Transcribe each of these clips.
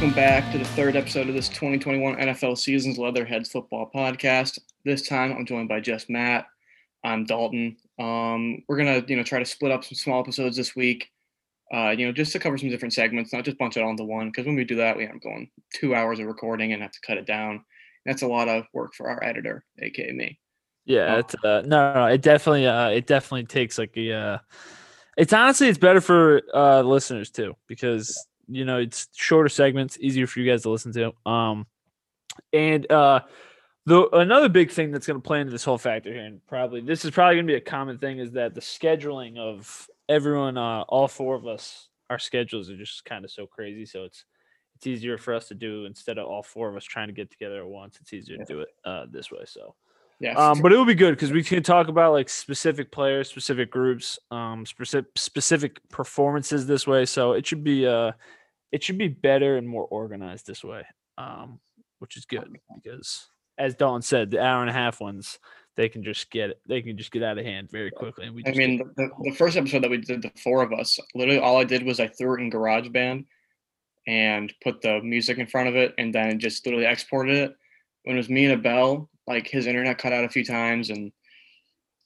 Welcome back to the third episode of this 2021 NFL Seasons Leatherheads Football Podcast. This time, I'm joined by just Matt. I'm Dalton. Um, we're gonna, you know, try to split up some small episodes this week. Uh, you know, just to cover some different segments, not just bunch it all into one. Because when we do that, we end up going two hours of recording and have to cut it down. That's a lot of work for our editor, aka me. Yeah, it's uh, no, no, it definitely, uh, it definitely takes like a. Uh, it's honestly, it's better for uh, listeners too because you know it's shorter segments, easier for you guys to listen to. Um, and uh, the another big thing that's going to play into this whole factor here, and probably this is probably going to be a common thing, is that the scheduling of everyone, uh, all four of us, our schedules are just kind of so crazy. So it's it's easier for us to do instead of all four of us trying to get together at once. It's easier to do it uh, this way. So. Yeah. Um, but it will be good because we can talk about like specific players, specific groups, um, specific specific performances this way. So it should be uh, it should be better and more organized this way, um, which is good because as Dalton said, the hour and a half ones they can just get it, they can just get out of hand very quickly. And we I mean, the, the first episode that we did, the four of us, literally all I did was I threw it in GarageBand and put the music in front of it and then just literally exported it. When it was me and Abel, like his internet cut out a few times and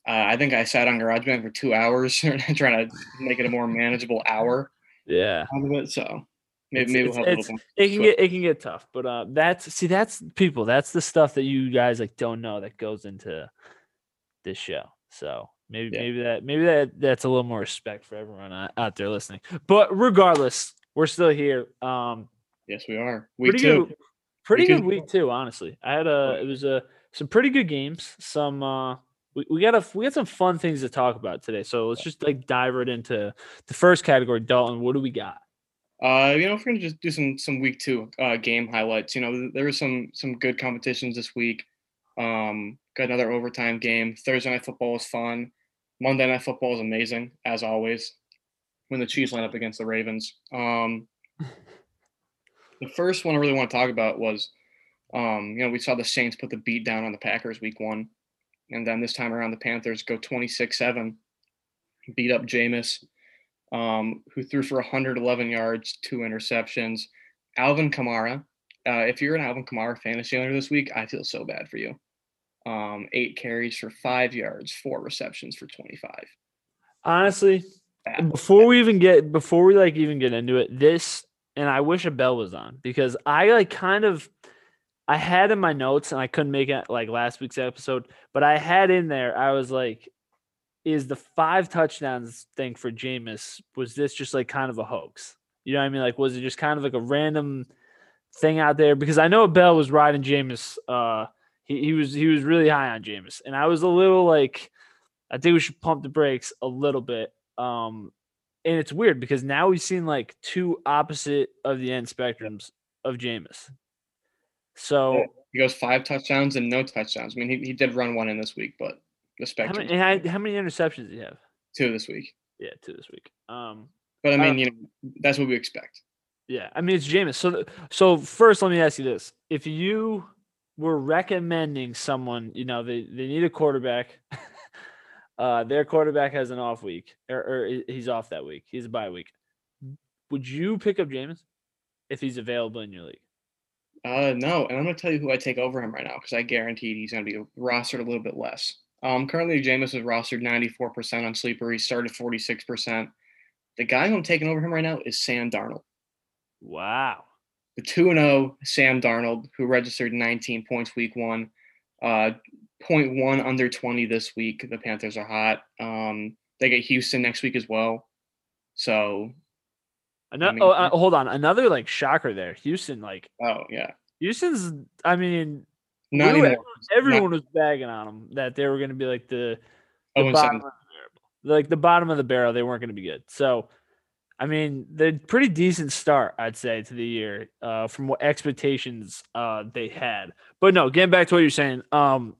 uh, I think I sat on GarageBand for two hours trying to make it a more manageable hour yeah, out of it. So maybe, It's- maybe we'll have a little. it can get it can get tough, but uh, that's see that's people that's the stuff that you guys like don't know that goes into this show. So maybe Yeah. maybe that maybe that that's a little more respect for everyone out out there listening. But regardless, we're still here. Um, Yes, we are. Week pretty two. good, pretty Week good two. week too. Honestly, I had a it was a some pretty good games. Some uh, we, we got a we got some fun things to talk about today. So let's just like dive right into the first category. Dalton, what do we got? Uh, you know, if we're gonna just do some some week two uh, game highlights. You know, there were some some good competitions this week. Um, got another overtime game. Thursday night football was fun. Monday night football was amazing as always. When the Chiefs line up against the Ravens. Um, the first one I really want to talk about was, um, you know, we saw the Saints put the beat down on the Packers week one, and then this time around the Panthers go twenty six seven, beat up Jameis um, who threw for 111 yards, two interceptions. Alvin Kamara. Uh, if you're an Alvin Kamara fantasy owner this week, I feel so bad for you. Um, eight carries for five yards, four receptions for 25. Honestly, Bad. before we even get before we like even get into it, this and I wish Abel was on because I like kind of I had in my notes and I couldn't make it like last week's episode, but I had in there I was like, is the five touchdowns thing for Jameis was this just like kind of a hoax? You know what I mean? Like, was it just kind of like a random thing out there? Because I know Bell was riding Jameis. Uh, he, he was he was really high on Jameis, and I was a little like, I think we should pump the brakes a little bit. Um, and it's weird because now we've seen like two opposite of the end spectrums of Jameis. So He goes five touchdowns and no touchdowns. I mean, he, he did run one in this week, but the how many, and how, many interceptions do you have? two this week. Yeah, two this week. Um, But I Uh, mean, you know, that's what we expect. Yeah, I mean it's Jameis. So, so first, let me ask you this: If you were recommending someone, you know, they they need a quarterback, uh, their quarterback has an off week, or, or he's off that week, he's a bye week. Would you pick up Jameis if he's available in your league? Uh, no, and I'm going to tell you who I take over him right now because I guaranteed he's going to be rostered a little bit less. Um, currently, Jameis is rostered 94% on Sleeper. He started 46%. The guy who I'm taking over him right now is Sam Darnold. Wow. The 2 0 Sam Darnold, who registered 19 points week one, uh, 0.1 under 20 this week. The Panthers are hot. Um, they get Houston next week as well. So, Another, mean, oh, uh, hold on, another like shocker there. Houston, like oh, yeah. Houston's. I mean, Not we were- anymore. everyone was bagging on them that they were going to be like the the 0 bottom of the barrel. Like the bottom of the barrel, they weren't going to be good. So, I mean, they're pretty decent start, I'd say, to the year uh, from what expectations uh, they had. But no, getting back to what you're saying, um,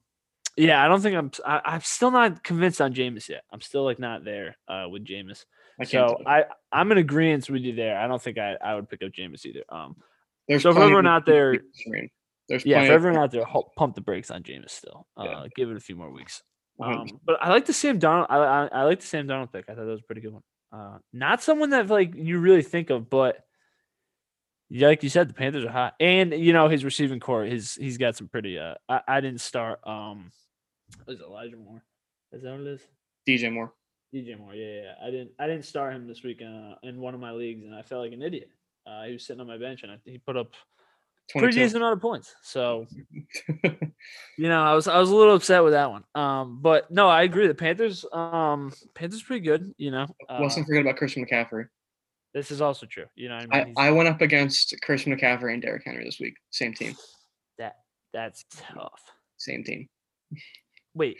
yeah, I don't think I'm. I, I'm still not convinced on Jameis yet. I'm still like not there uh, with Jameis. I So. I I'm in agreement with you there. I don't think I, I would pick up Jameis either. Um, There's so if everyone out there-. There's yeah, for everyone out there, pump the brakes on Jameis still. Uh, Yeah. Give it a few more weeks. Um, but I like the Sam Darnold. I, I I like the Sam Darnold pick. I thought that was a pretty good one. Uh, not someone that like you really think of, but Yeah, like you said, the Panthers are hot, and you know his receiving corps. His he's got some pretty. Uh, I, I didn't start. Um, is Elijah Moore? Is that what it is? DJ Moore. DJ Moore. Yeah, yeah. yeah. I didn't. I didn't start him this week uh, in one of my leagues, and I felt like an idiot. Uh, he was sitting on my bench, and I, he put up pretty decent amount of points. So you know, I was I was a little upset with that one. Um, but no, I agree. The Panthers, um, Panthers pretty good. You know, uh, Let's not forget about Christian McCaffrey. this is also true. You know, what I I, mean, He's- I went up against Christian McCaffrey and Derrick Henry this week. Same team. that that's tough. Same team. Wait,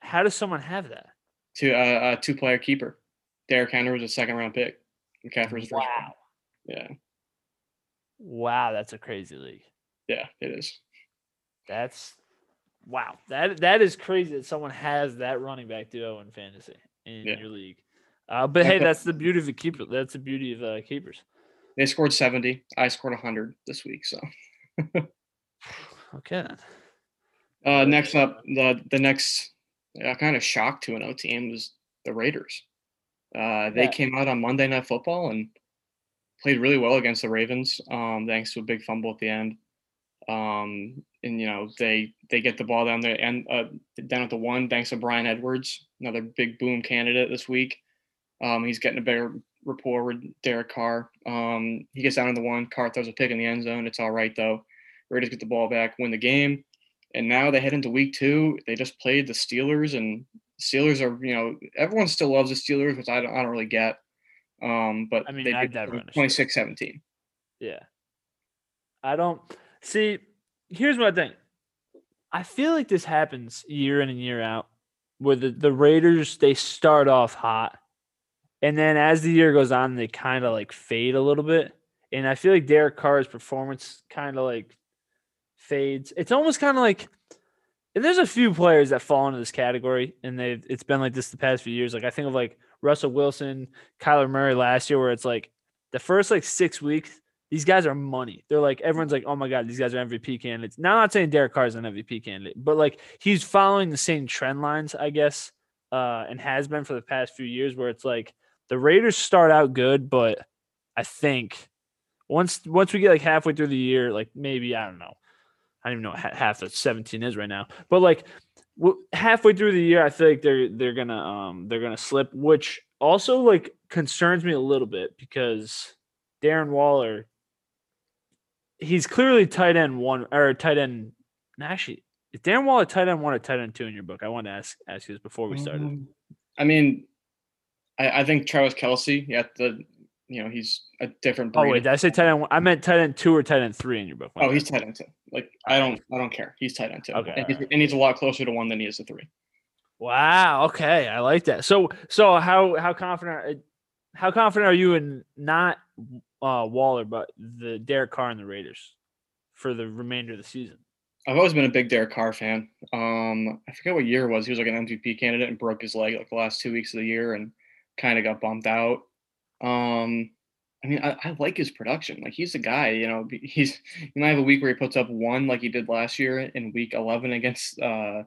how does someone have that? Two uh, uh two player keeper. Derrick Henry was a second round pick. McCaffrey was a first round. Wow, Yeah. Wow, that's a crazy league. Yeah, it is. That's wow. That that is crazy that someone has that running back duo in fantasy in Yeah. your league. Uh, but hey, that's the beauty of a keeper. That's the beauty of uh, keepers. They scored 70. I scored 100 this week. So Okay uh, next up, the the next uh, kind of shock to an O team was the Raiders. Uh, they Yeah. came out on Monday Night Football and played really well against the Ravens, um, thanks to a big fumble at the end. Um, and you know they they get the ball down there and uh, down at the one thanks to Brian Edwards, another big boom candidate this week. Um, he's getting a better rapport with Derek Carr. Um, he gets down to the one. Carr throws a pick in the end zone. It's all right though. Raiders get the ball back, win the game, and now they head into week two. They just played the Steelers, and Steelers are you know everyone still loves the Steelers, which I don't, I don't really get. Um, but I mean, they I've beat never them 26-17. Yeah. I don't see. Here's what I think. I feel like this happens year in and year out, where the, the Raiders they start off hot, and then as the year goes on, they kind of like fade a little bit. And I feel like Derek Carr's performance kind of like fades. It's almost kind of like, there's a few players that fall into this category, and they it's been like this the past few years. Like I think of like Russell Wilson, Kyler Murray last year, where it's like the first like six weeks, these guys are money. They're like everyone's like, oh my god, these guys are MVP candidates. Now I'm not saying Derek Carr is an MVP candidate, but like he's following the same trend lines, I guess, uh, and has been for the past few years, where it's like the Raiders start out good, but I think once once we get like halfway through the year, like maybe I don't know, I don't even know what half of 17 is right now, but like halfway through the year, I feel like they're they're gonna um they're gonna slip, which also like concerns me a little bit because Darren Waller, he's clearly tight end one or tight end. Actually, is Darren Waller tight end one or tight end two in your book? I want to ask ask you this before we started. Um, I mean, I, I think Travis Kelce. Yeah, the you know he's a different. Oh breed wait, of- did I say tight end? one? I meant tight end two or tight end three in your book. Oh, he's tight end two. Like I don't, I don't care. He's tight end two. Okay, and, he's, and he's a lot closer to one than he is to three. Wow. Okay, I like that. So, so how how confident are- how confident are you in not uh, Waller, but the Derek Carr and the Raiders for the remainder of the season? I've always been a big Derek Carr fan. Um, I forget what year it was. He was like an MVP candidate and broke his leg like the last two weeks of the year and kind of got bumped out. Um, I mean, I, I like his production. Like he's a guy, you know. He's he might have a week where he puts up one like he did last year in week eleven against. Uh,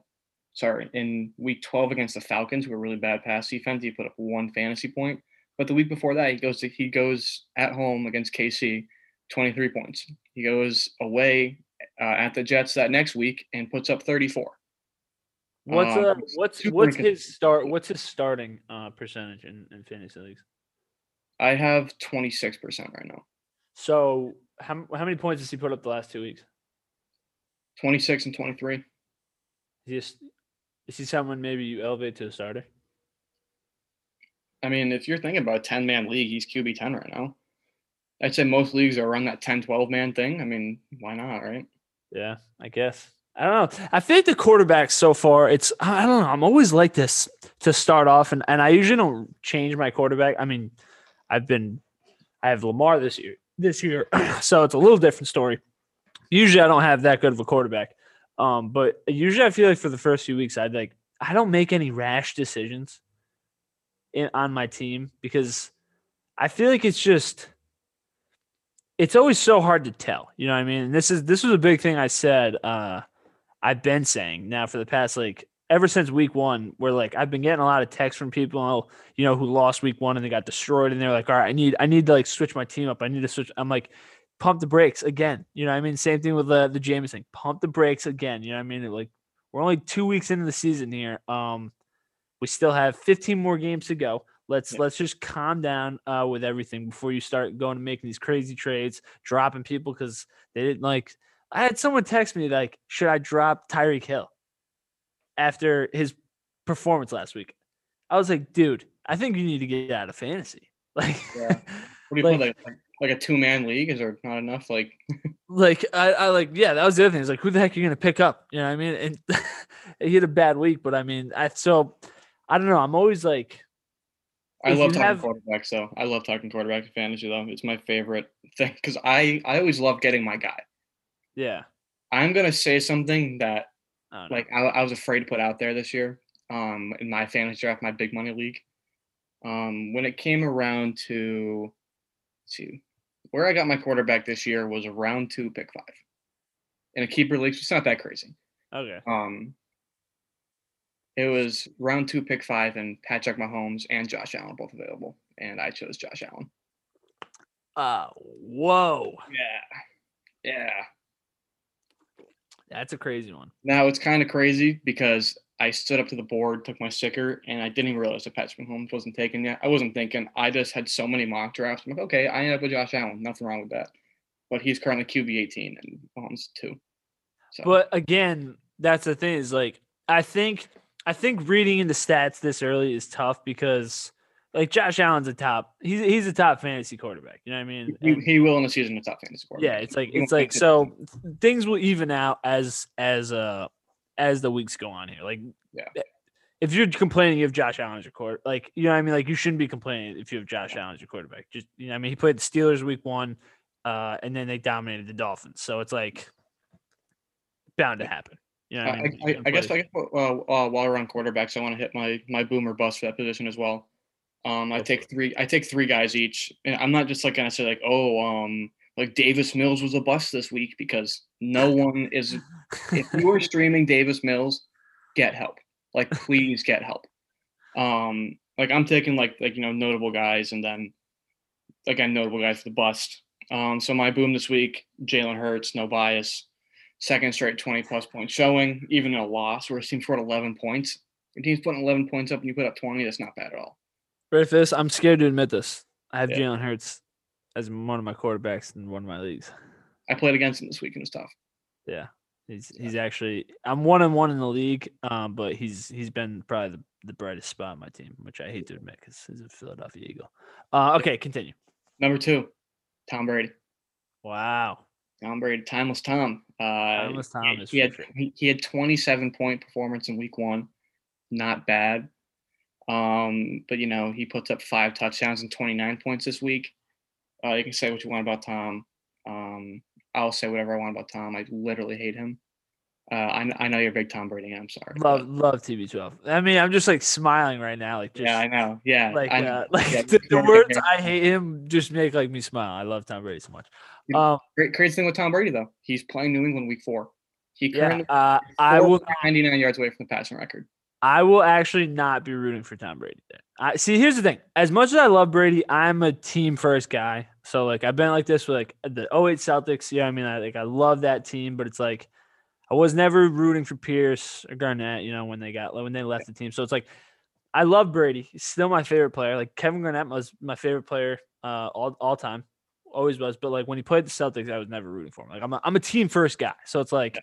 sorry, in week twelve against the Falcons, who were really bad pass defense. He put up one fantasy point. But the week before that, he goes to he goes at home against KC, twenty three points. He goes away uh, at the Jets that next week and puts up 34. What's Um, uh, what's what's his start? What's his starting uh, percentage in, in fantasy leagues? I have 26% right now. So how how many points has he put up the last two weeks? 26 and 23. Is he, is he someone maybe you elevate to a starter? I mean, if you're thinking about a 10 man league, he's QB 10 right now. I'd say most leagues are around that 10 12 man thing. I mean, why not, right? Yeah, I guess. I don't know. I think the quarterbacks so far, it's I don't know. I'm always like this to start off, and, and I usually don't change my quarterback. I mean, I've been I have Lamar this year this year, so it's a little different story. Usually I don't have that good of a quarterback. Um, but usually I feel like for the first few weeks I'd like I don't make any rash decisions in on my team because I feel like it's just it's always so hard to tell. You know what I mean? And this is this was a big thing I said uh I've been saying now for the past like ever since week one, where like I've been getting a lot of texts from people, you know, who lost week one and they got destroyed, and they're like, "All right, I need, I need to like switch my team up. I need to switch." I'm like, pump the brakes again. You know, what I mean, same thing with the the Jameis thing. Pump the brakes again. You know, what I mean, like we're only two weeks into the season here. Um, we still have 15 more games to go. Let's Yeah. let's just calm down uh, with everything before you start going and making these crazy trades, dropping people because they didn't like. I had someone text me like, should I drop Tyreek Hill after his performance last week? I was like, dude, I think you need to get out of fantasy. Like, Yeah. What do you Like- like, like, like a two man league? Is there not enough? Like, like I, I like yeah that was the other thing it's like who the heck are you gonna pick up you know what i mean and he had a bad week but i mean i so i don't know i'm always like I love talking have- quarterbacks though. I love talking quarterbacks in fantasy though. It's my favorite thing because I I always love getting my guy. yeah I'm gonna say something that I like I, I was afraid to put out there this year um in my fantasy draft my big money league. Um when it came around to see where i got my quarterback this year was round two pick five. In a keeper league so it's not that crazy. Okay. Um it was round two pick five and patrick mahomes and josh allen both available and i chose josh allen. Uh whoa. Yeah. Yeah that's a crazy one Now it's kind of crazy because I stood up to the board, took my sticker, and I didn't even realize that Patrick Mahomes wasn't taken yet. I wasn't thinking. I just had so many mock drafts. I'm like, okay, I ended up with Josh Allen. Nothing wrong with that. But he's currently QB 18 and Mahomes two. So but again that's the thing is like i think i think reading into stats this early is tough because like josh allen's a top he's he's a top fantasy quarterback you know what i mean? He, And- he will in the season a top fantasy quarterback. yeah it's like it's like so things will even out as as uh as the weeks go on here. Like Yeah. eh, if you're complaining you have josh allen as your quarter like you know what i mean? Like you shouldn't be complaining if you have josh allen as your quarterback. Just you know what i mean? He played the steelers week one uh and then they dominated the dolphins. So it's like bound to happen. You know what I, i I, I guess I guess uh, uh, while we're on quarterbacks, I want to hit my my boomer bust for that position as well. Um, I take three. I take three guys each, and I'm not just like gonna say like, oh, um, like Davis Mills was a bust this week because no one is. If you are streaming Davis Mills, get help. Like, please get help. Um, like I'm taking like like you know notable guys, and then again notable guys for the bust. Um, so my boom this week, Jalen Hurts, no bias second straight 20 plus point showing, even in a loss where his team scored 11 points. Your team's putting 11 points up and you put up 20. That's not bad at all. This? I'm scared to admit this. I have Yeah. Jalen Hurts as one of my quarterbacks in one of my leagues. I played against him this week and it was tough. Yeah, he's he's actually I'm one and one in the league, um, but he's he's been probably the, the brightest spot on my team, which I hate to admit because he's a Philadelphia Eagle. Uh, okay, continue. Number two, Tom Brady. Wow, Tom Brady, timeless Tom. Uh, Timeless he- Tom is he had sure. he, he had 27 point performance in week one, not bad. Um, but you know he puts up five touchdowns and 29 points this week. Uh, you can say what you want about Tom. Um, I'll say whatever I want about Tom. I literally hate him. Uh, I, I know you're a big Tom Brady. And I'm sorry. but- love love TB12. I mean, I'm just like smiling right now, like just yeah, I know. Yeah, like know. uh, like Yeah, the, the words. I hate him just make like me smile. I love Tom Brady so much. Um, Great, crazy thing with Tom Brady though, he's playing New England Week Four. He yeah, currently uh, I will. 99 yards away from the passing record. I will actually not be rooting for Tom Brady. Then. I see. Here's the thing: as much as I love Brady, I'm a team first guy. So like I've been like this with like the 08 Celtics. Yeah, I mean, I like I love that team, but it's like I was never rooting for Pierce or Garnett. You know, when they got when they left the team. So it's like I love Brady. He's still my favorite player. Like Kevin Garnett was my favorite player uh, all all time. Always was. But like when he played the Celtics, I was never rooting for him. Like I'm a, I'm a team first guy. So it's like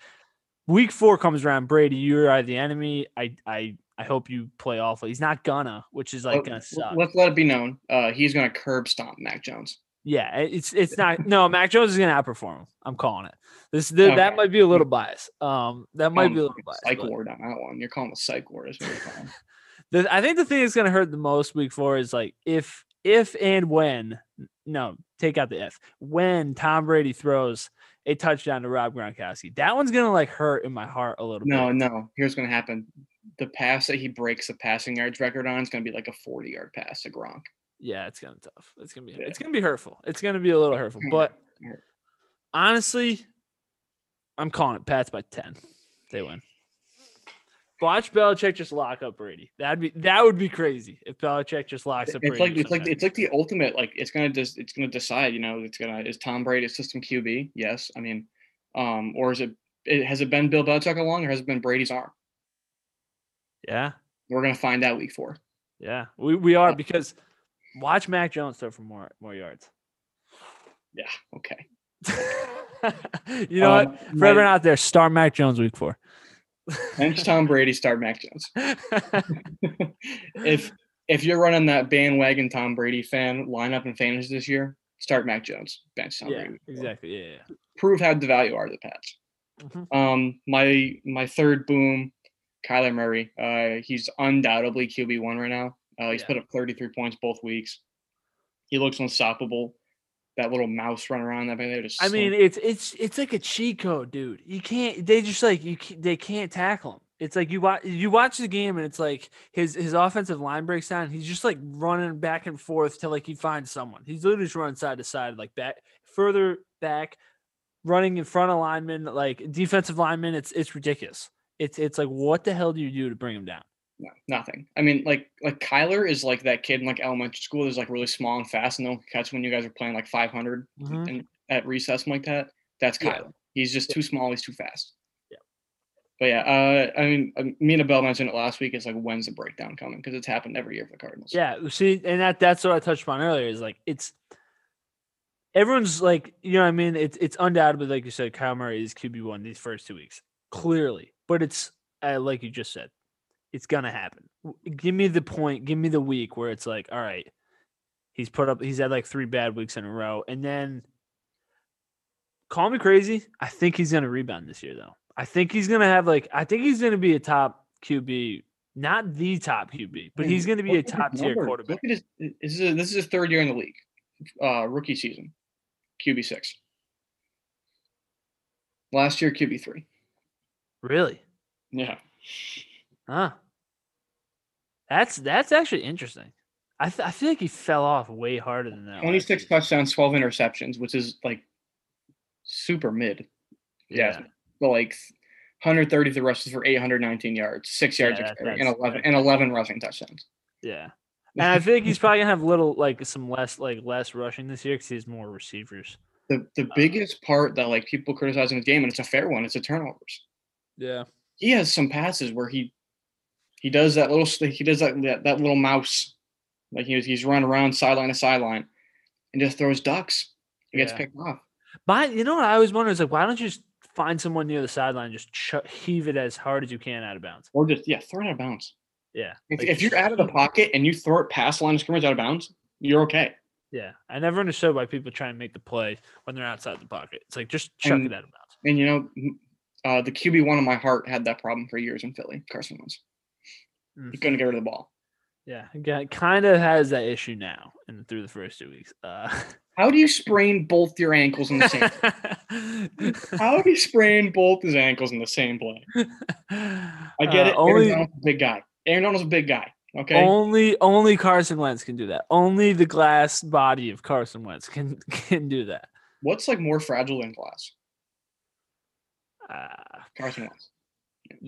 week four comes around, Brady, you are the enemy. I I I hope you play awful. He's not gonna, which is like gonna suck. Let's let it be known. Uh, he's to curb stomp Mac Jones. Yeah, it's it's not. No, Mac Jones is gonna outperform him. I'm calling it. This th- that might be a little bias. Um, that might be a little bias. Psych but ward on that one. You're calling the psych ward. Is what you're calling. the, I think the thing that's gonna hurt the most week four is like if if and when no take out the if when Tom Brady throws a touchdown to Rob Gronkowski, that one's gonna like hurt in my heart a little no, bit. no. Here's going to happen. The pass that he breaks the passing yards record on is going to be like a 40 yard pass to Gronk. Yeah, it's gonna be tough. It's gonna be Yeah. it's gonna be hurtful. It's gonna be a little hurtful. But honestly, I'm calling it Pats by ten. They win. Watch Belichick just lock up Brady. That'd be that would be crazy if Belichick just locks up. It's Brady like it's like it's like the ultimate. Like it's gonna just it's gonna decide. You know, it's gonna is Tom Brady a system QB? Yes. I mean, um, or is it, it has it been Bill Belichick along, or has it been Brady's arm? yeah, We're gonna find out week four. yeah. We we are because watch Mac Jones throw for more more yards. Yeah. Okay. you know what? Um, For everyone out there, start Mac Jones week four. Bench Tom Brady, start Mac Jones. if if you're running that bandwagon Tom Brady fan lineup in fantasy this year, start Mac Jones, bench Tom yeah, Brady. exactly. Yeah, yeah. Prove how the value are the Pats. Mhm. Um, my my third boom, Kyler Murray. Uh, he's undoubtedly QB one right now. Uh, he's Yeah. put up 33 points both weeks. He looks unstoppable. That little mouse run around that way there just. I mean, it's it's it's like a cheat code, dude. You can't. They just like you. Can't, they can't tackle him. It's like you watch you watch the game and it's like his his offensive line breaks down. He's just like running back and forth till like he finds someone. He's literally just running side to side, like back further back, running in front of linemen, like defensive linemen. It's it's ridiculous. It's it's like what the hell do you do to bring him down? No, nothing. I mean, like like Kyler is like that kid in like elementary school who's like really small and fast, and they'll catch when you guys are playing like 500 Mhm. and at recess and like that. That's Yeah. Kyler. He's just too small. He's too fast. Yeah. But yeah, uh, I mean, uh, me and Abel mentioned it last week. It's like when's the breakdown coming? Because it's happened every year for the Cardinals. Yeah, see, and that that's what I touched upon earlier. Is like it's everyone's like, you know, what I mean, it's it's undoubtedly like you said, Kyle Murray is QB one these first two weeks, clearly. But it's uh, like you just said, it's gonna happen. Give me the point. Give me the week where it's like, all right, he's put up, he's had like three bad weeks in a row, and then call me crazy. I think he's gonna rebound this year, though. I think he's gonna have like, I think he's gonna be a top QB. Not the top QB, but he's going to be a look top tier quarterback. Look at his. This is this is his third year in the league, uh, rookie season, QB six. Last year QB three. Really? Yeah. Huh. That's that's actually interesting. I th- I feel like he fell off way harder than that. 26 year. touchdowns, 12 interceptions, which is like super mid. Yeah. But like 133 rushes for 819 yards, six yards Yeah, each carry, and 11 and 11 rushing touchdowns. Yeah. And I feel like he's probably gonna have a little like some less like less rushing this year because he has more receivers. The the um, biggest part that like people criticizing his game, and it's a fair one, it's the turnovers. Yeah. He has some passes where he he does that little he does that that, that little mouse, like he's he's running around sideline to sideline, and just throws ducks. He gets Yeah. picked off. But you know what I always wonder is like why don't you just find someone near the sideline just ch- heave it as hard as you can out of bounds? Or just yeah, throw it out of bounds. Yeah. If, like, if you're out of the pocket and you throw it past the line of scrimmage out of bounds, you're okay. Yeah. I never understood why people try and make the play when they're outside the pocket. It's like just chuck And- it out of bounds. And you know, uh, the QB one of my heart had that problem for years in Philly. Carson Wentz. Mm. He couldn't get rid of the ball. Yeah, kind of has that issue now, and through the first two weeks. Uh, How do you sprain both your ankles in the same? How do you sprain both his ankles in the same play? I get Uh, it. Aaron Only, Donald's a big guy. Aaron Donald's a big guy. Okay. only, only Carson Wentz can do that. Only the glass body of Carson Wentz can can do that. What's like more fragile than glass? Uh, Carson Wentz.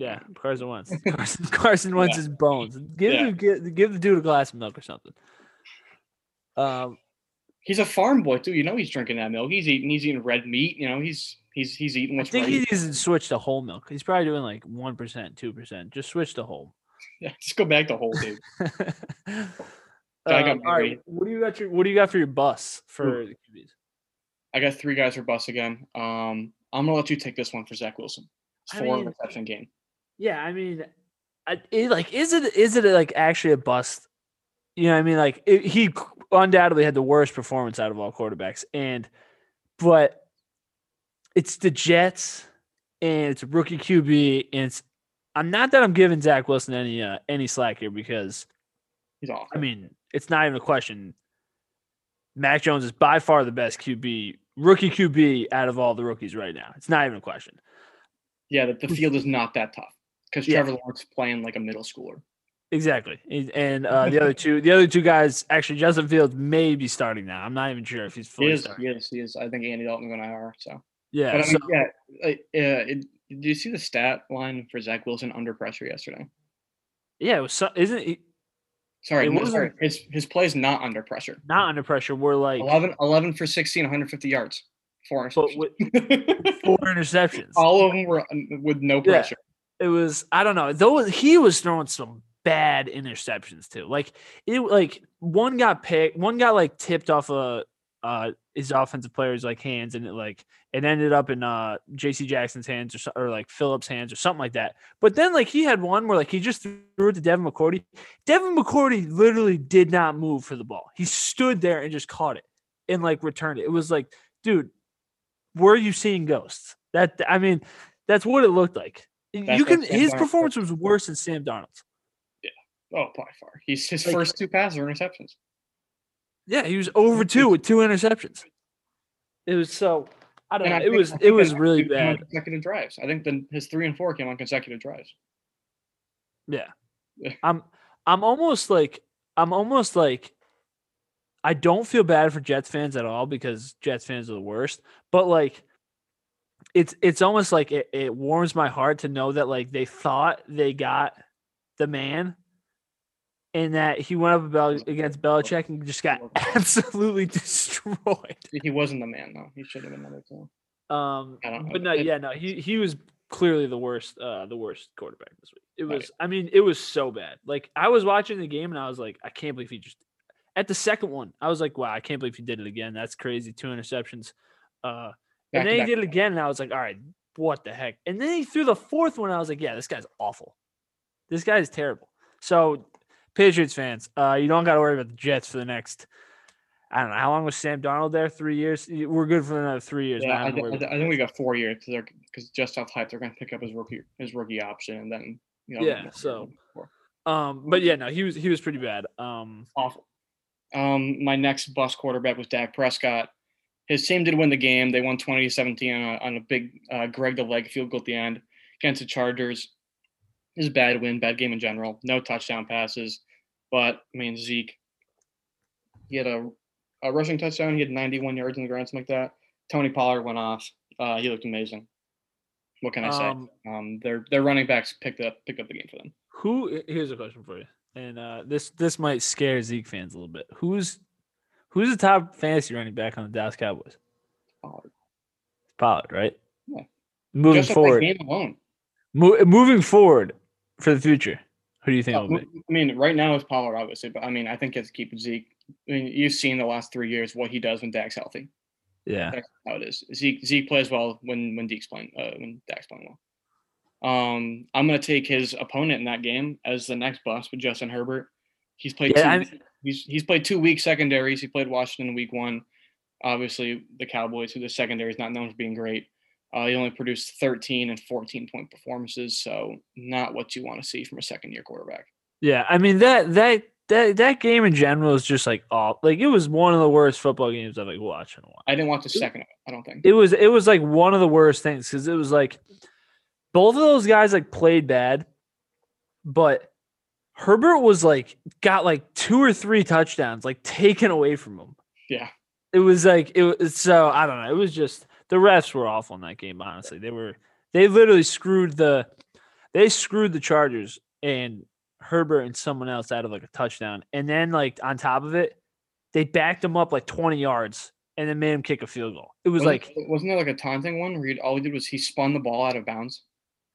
Yeah, Carson Wentz. Carson, Carson Wentz's bones. Give Yeah. the give, give the dude a glass of milk or something. Um, He's a farm boy too. You know he's drinking that milk. He's eating. He's eating red meat. You know he's he's he's eating I think right. he needs to switch to whole milk. He's probably doing like one percent, two percent. Just switch to whole. Yeah, just go back to whole dude. um, all right, what do you got your What do you got for your bus for the QBs? I got three guys for bus again. Um, I'm gonna let you take this one for Zach Wilson. It's I four mean- reception game. Yeah, I mean, I, it, like, is it is it like actually a bust? You know, what I mean, like it, he undoubtedly had the worst performance out of all quarterbacks, and but it's the Jets, and it's a rookie QB, and it's I'm not that I'm giving Zach Wilson any uh, any slack here because He's awful. I mean it's not even a question. Mac Jones is by far the best QB, rookie QB out of all the rookies right now. It's not even a question. yeah, the, the field is not that tough because Yeah. Trevor Lawrence playing like a middle schooler. Exactly, And- and uh, the other two, the other two guys, actually, Justin Fields may be starting now. I'm not even sure if he's He fully is. starting. He is. He is. I think Andy Dalton going IR. So, Yeah, but I so, mean, yeah, uh, uh, it, Did you see the stat line for Zach Wilson under pressure yesterday? Yeah, it was. So, isn't it Sorry, It no, sorry. His his plays not under pressure. not under pressure? We're like 11, 11 for 16, 150 yards. Four interceptions. with four interceptions. All of them were um, with no pressure. It was I don't know. Though he was throwing some bad interceptions too. Like it like one got picked, one got like tipped off a uh his offensive player's like hands and it like it ended up in uh JC Jackson's hands or, or like Phillips' hands or something like that. But then like he had one where like he just threw it to Devin McCourty. Devin McCourty literally did not move for the ball. He stood there and just caught it and like returned it. It was like, dude, were you seeing ghosts? That I mean, that's what it looked like. That's you can his Darnold performance was worse than Sam Darnold's. Oh, by far. He's his Like- first two passes were interceptions. Yeah, he was over two with two interceptions. It was so I don't And know. I It think- was it was really bad. Consecutive drives. I think then his three and four came on consecutive drives. Yeah. Yeah. I'm I'm almost like I'm almost like I don't feel bad for Jets fans at all because Jets fans are the worst. But like it's it's almost like it, it warms my heart to know that like they thought they got the man and that he went up Bel- against Belichick and just got absolutely destroyed. He wasn't the man though. He should have been number two. Um, I don't know. but no, It- yeah, no, he he was clearly the worst, uh, the worst quarterback this week. It Right. was, I mean, it was so bad. Like I was watching the game and I was like, I can't believe he just. At the second one, I was like, wow, I can't believe he did it again. That's crazy. Two interceptions. Uh, Back and then he did it again, and I was like, all right, what the heck? And then he threw the fourth one. I was like, yeah, this guy's awful. This guy is terrible. So, Patriots fans, uh, you don't got to worry about the Jets for the next. I don't know how long was Sam Darnold there? Three years. We're good for another three years. Yeah, I, having to thi- worry I, thi- I think we got four years because because just off hype they're going to pick up his rookie his rookie option and then you know Yeah, so- Um, but yeah, no, he was he was pretty bad. Um, awful. Um, my next bust quarterback was Dak Prescott. His team did win the game. They won 20 to 17 on a, on a big uh, Greg the leg field goal at the end against the Chargers. It was a bad win, bad game in general. No touchdown passes, but I mean Zeke, he had a, a rushing touchdown. He had 91 yards in the ground, something like that. Tony Pollard went off. Uh, he looked amazing. What can I say? Um, Um, their their running backs picked up picked up the game for them. who? Here's a question for you, and uh, this this might scare Zeke fans a little bit. Who's who's the top fantasy running back on the Dallas Cowboys? Pollard. Pollard, right? Yeah. Moving Just forward, game alone. mo- moving forward for the future, who do you think Uh, will be? I mean, right now it's Pollard, obviously, but I mean, I think it's keep Zeke. I mean, you've seen the last three years what he does when Dak's healthy. Yeah, That's how it is. Zeke Zeke plays well when when Deke's playing uh, when Dak's playing well. Um, I'm gonna take his opponent in that game as the next bust with Justin Herbert. He's played Yeah, two, I'm- he's he's played two weak secondaries. He played Washington week one. Obviously, the Cowboys, who the secondary is not known for being great. Uh, he only produced 13 and 14 point performances, so not what you want to see from a second year quarterback. yeah. I mean that that that that game in general is just like all like it was one of the worst football games I've like watched in a while. I didn't watch the second. I don't think. it was it was like one of the worst things because it was like both of those guys like played bad, but Herbert was like got like two or three touchdowns like taken away from him. Yeah. It was like it was so I don't know. It was just the refs were awful in that game. Honestly, they were they literally screwed the they screwed the Chargers and Herbert and someone else out of like a touchdown, and then like on top of it, they backed him up like twenty yards and then made him kick a field goal. It was Wasn't- like wasn't there like a taunting one where he, all he did was he spun the ball out of bounds?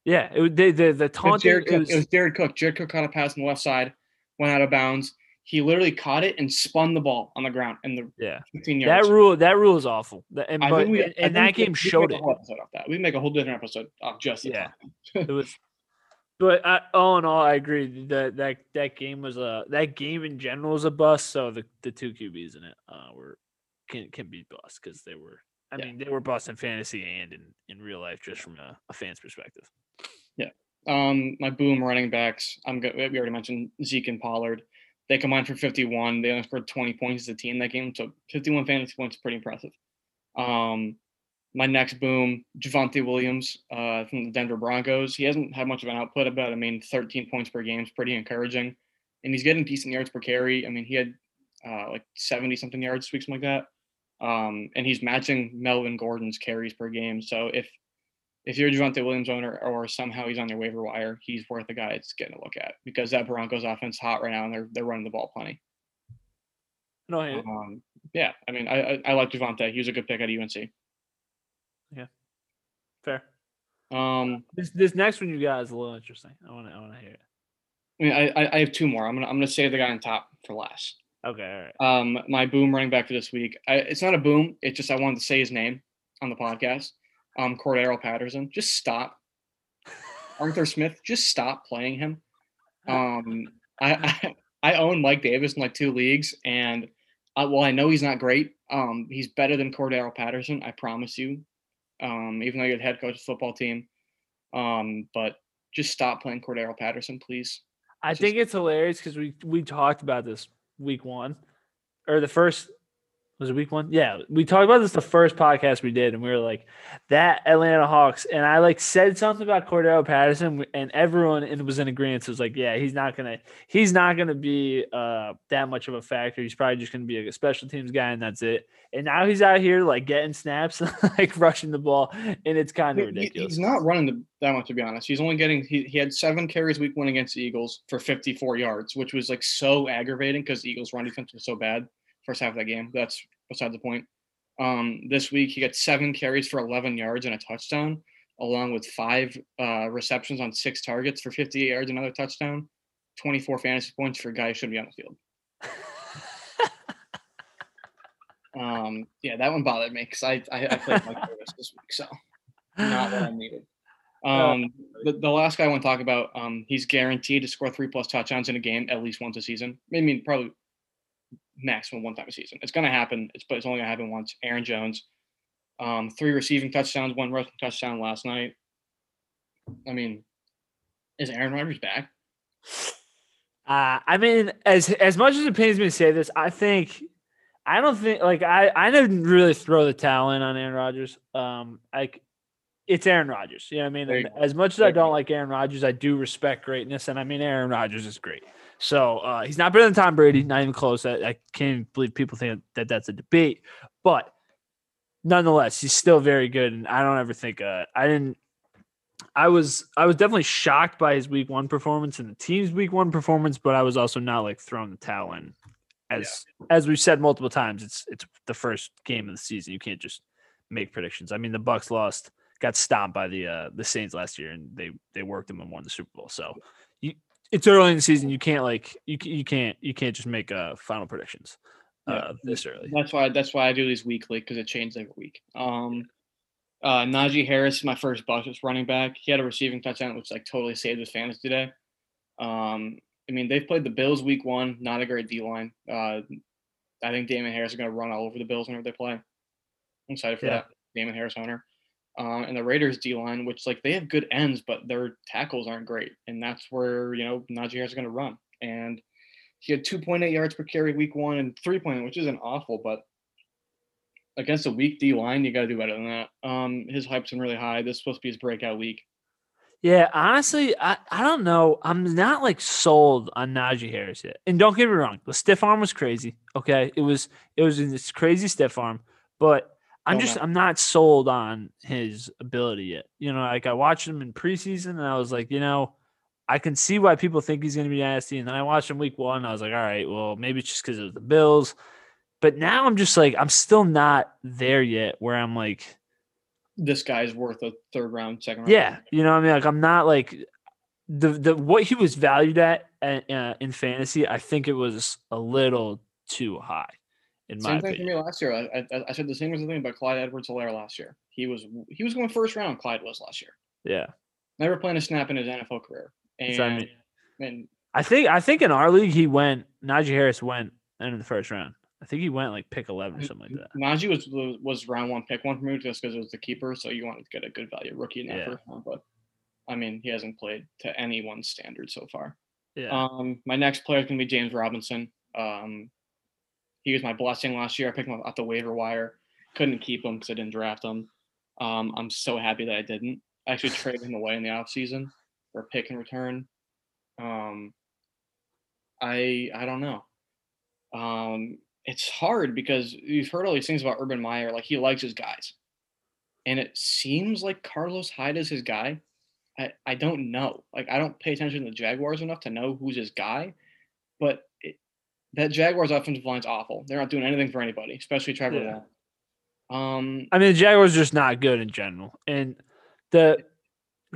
Yeah, it, the the It was, taunting. Jared It Cook. was, it was Jared Cook. Jared Cook caught a pass on the left side, went out of bounds. He literally caught it and spun the ball on the ground in the yeah, 15 that rule that rule is awful. And, I but we- and, and that game we showed make it. a whole episode off that. We make a whole different episode off just the Yeah. It was. But I, all in all, I agree that that that game was a that game in general was a bust. So the, the two QBs in it uh, were can can be bust because they were. I Yeah. mean, they were bust in fantasy and in, in real life, just from a, a fan's perspective. Um, my boom running backs. I'm good. We already mentioned Zeke and Pollard. They combined for 51. They only scored 20 points as a team that game. So 51 fantasy points is pretty impressive. Um, my next boom, Javonte Williams uh, from the Denver Broncos. He hasn't had much of an output, but I mean, 13 points per game is pretty encouraging, and he's getting decent yards per carry. I mean, he had uh, like 70 something yards something like that. Um, and he's matching Melvin Gordon's carries per game. So if if you're a Javonte Williams owner or somehow he's on your waiver wire, he's worth a guy it's getting a look at because that Broncos offense hot right now and they're they're running the ball plenty. No, I- Um, yeah, I mean, I I, I like Javonte. He was a good pick at UNC. Yeah, fair. Um, This this next one you got is a little interesting. I want to I want to hear it. I mean, I, I I have two more. I'm gonna I'm gonna save the guy on top for last. Okay, all right. Um, my boom running back for this week. I, it's not a boom. It's just I wanted to say his name on the podcast. Um, Cordarrelle Patterson. Just stop. Arthur Smith. Just stop playing him. Um, I, I I own Mike Davis in like two leagues, and uh, while I know he's not great, um, he's better than Cordarrelle Patterson. I promise you. Um, even though you're the head coach of the football team, um, but just stop playing Cordarrelle Patterson, please. I just- think it's hilarious because we we talked about this week one, or the first was it week one? Yeah, we talked about this the first podcast we did, and we were like that Atlanta Hawks, and I like said something about Cordarrelle Patterson, and everyone in, was in agreement. So it was like, yeah, he's not gonna he's not gonna be uh that much of a factor. He's probably just gonna be a special teams guy, and that's it. And now he's out here like getting snaps, like rushing the ball, and it's kind of ridiculous. he's not running the, that much to be honest. He's only getting he, he had seven carries week one against the Eagles for 54 yards, which was like so aggravating because the Eagles run defense was so bad first half of that game. That's beside the point. Um, this week he got seven carries for 11 yards and a touchdown, along with five uh, receptions on six targets for 58 yards, another touchdown, 24 fantasy points for a guy who shouldn't be on the field. Um, yeah, that one bothered me because I, I I played Mike Davis this week, so not what I needed. Um, the, the last guy I want to talk about, um, he's guaranteed to score three plus touchdowns in a game at least once a season. I mean, probably maximum one time a season. It's gonna happen. It's but it's only gonna happen once. Aaron Jones, um, three receiving touchdowns, one rushing touchdown last night. I mean, is Aaron Rodgers back? Uh, I mean, as as much as it pains me to say this, I think I don't think like I I didn't really throw the towel in on Aaron Rodgers. Um, like it's Aaron Rodgers. You know what I mean? There you And go. as much as I don't like Aaron Rodgers, I do respect greatness, and I mean Aaron Rodgers is great. So uh, he's not better than Tom Brady, not even close. I, I can't believe people think that that's a debate, but nonetheless, he's still very good, and I don't ever think uh, I didn't. I was I was definitely shocked by his week one performance and the team's week one performance, but I was also not like throwing the towel in. As as we've said multiple times, it's it's the first game of the season. You can't just make predictions. I mean, the Bucs lost, got stomped by the uh the Saints last year, and they they worked them and won the Super Bowl. So it's early in the season. You can't like you you can't you can't just make uh final predictions uh Yeah. this early. That's why that's why I do these weekly because it changes every week. Um, uh, Najee Harris, my first Bucks running back. He had a receiving touchdown, which like totally saved his fantasy today. Um, I mean, they've played the Bills week one, not a great D line. Uh, I think Damien Harris is going to run all over the Bills whenever they play. I'm excited for Yeah. that. Damien Harris owner. Um, and the Raiders D line, which like they have good ends, but their tackles aren't great, and that's where you know Najee Harris is going to run. And he had 2.8 yards per carry week one and 3.8, which isn't awful, but against a weak D line, you got to do better than that. Um, his hype's been really high. This is supposed to be his breakout week. Yeah, honestly, I, I don't know. I'm not like sold on Najee Harris yet. And don't get me wrong, the stiff arm was crazy. Okay, it was it was this crazy stiff arm, but I'm Oh, just no. I'm not sold on his ability yet. You know, like I watched him in preseason, and I was like, you know, I can see why people think he's going to be nasty. And then I watched him week one, and I was like, all right, well, maybe it's just because of the Bills. But now I'm just like, I'm still not there yet, where I'm like, This guy's worth a third round, second round. yeah, you know what I mean. Like I'm not like the the what he was valued at uh, in fantasy. I think it was a little too high, in my Same thing for me last year. I, I, I said the same thing about Clyde Edwards-Helaire last year. He was he was going first round. Clyde was last year. Yeah, Never playing a snap in his NFL career. What I And, mean. and I think I think in our league he went. Najee Harris went in the first round. I think he went like pick eleven or something like that. Najee was was- was round one pick one for me just because it was the keeper, so you wanted to get a good value rookie in that Yeah. first round. But I mean, he hasn't played to anyone's standard so far. Yeah, Um, my next player is gonna be James Robinson. Um, he was my blessing last year. I picked him up at the waiver wire. Couldn't keep him because I didn't draft him. Um, I'm so happy that I didn't. I actually traded him away in the offseason for a pick and return. Um, I I don't know. Um, it's hard because you've heard all these things about Urban Meyer. Like he likes his guys. and it seems like Carlos Hyde is his guy. I, I don't know. Like I don't pay attention to the Jaguars enough to know who's his guy, but that Jaguars offensive line's awful. They're not doing anything for anybody, especially Trevor Yeah. Lawrence. Um, I mean, the Jaguars are just not good in general, and the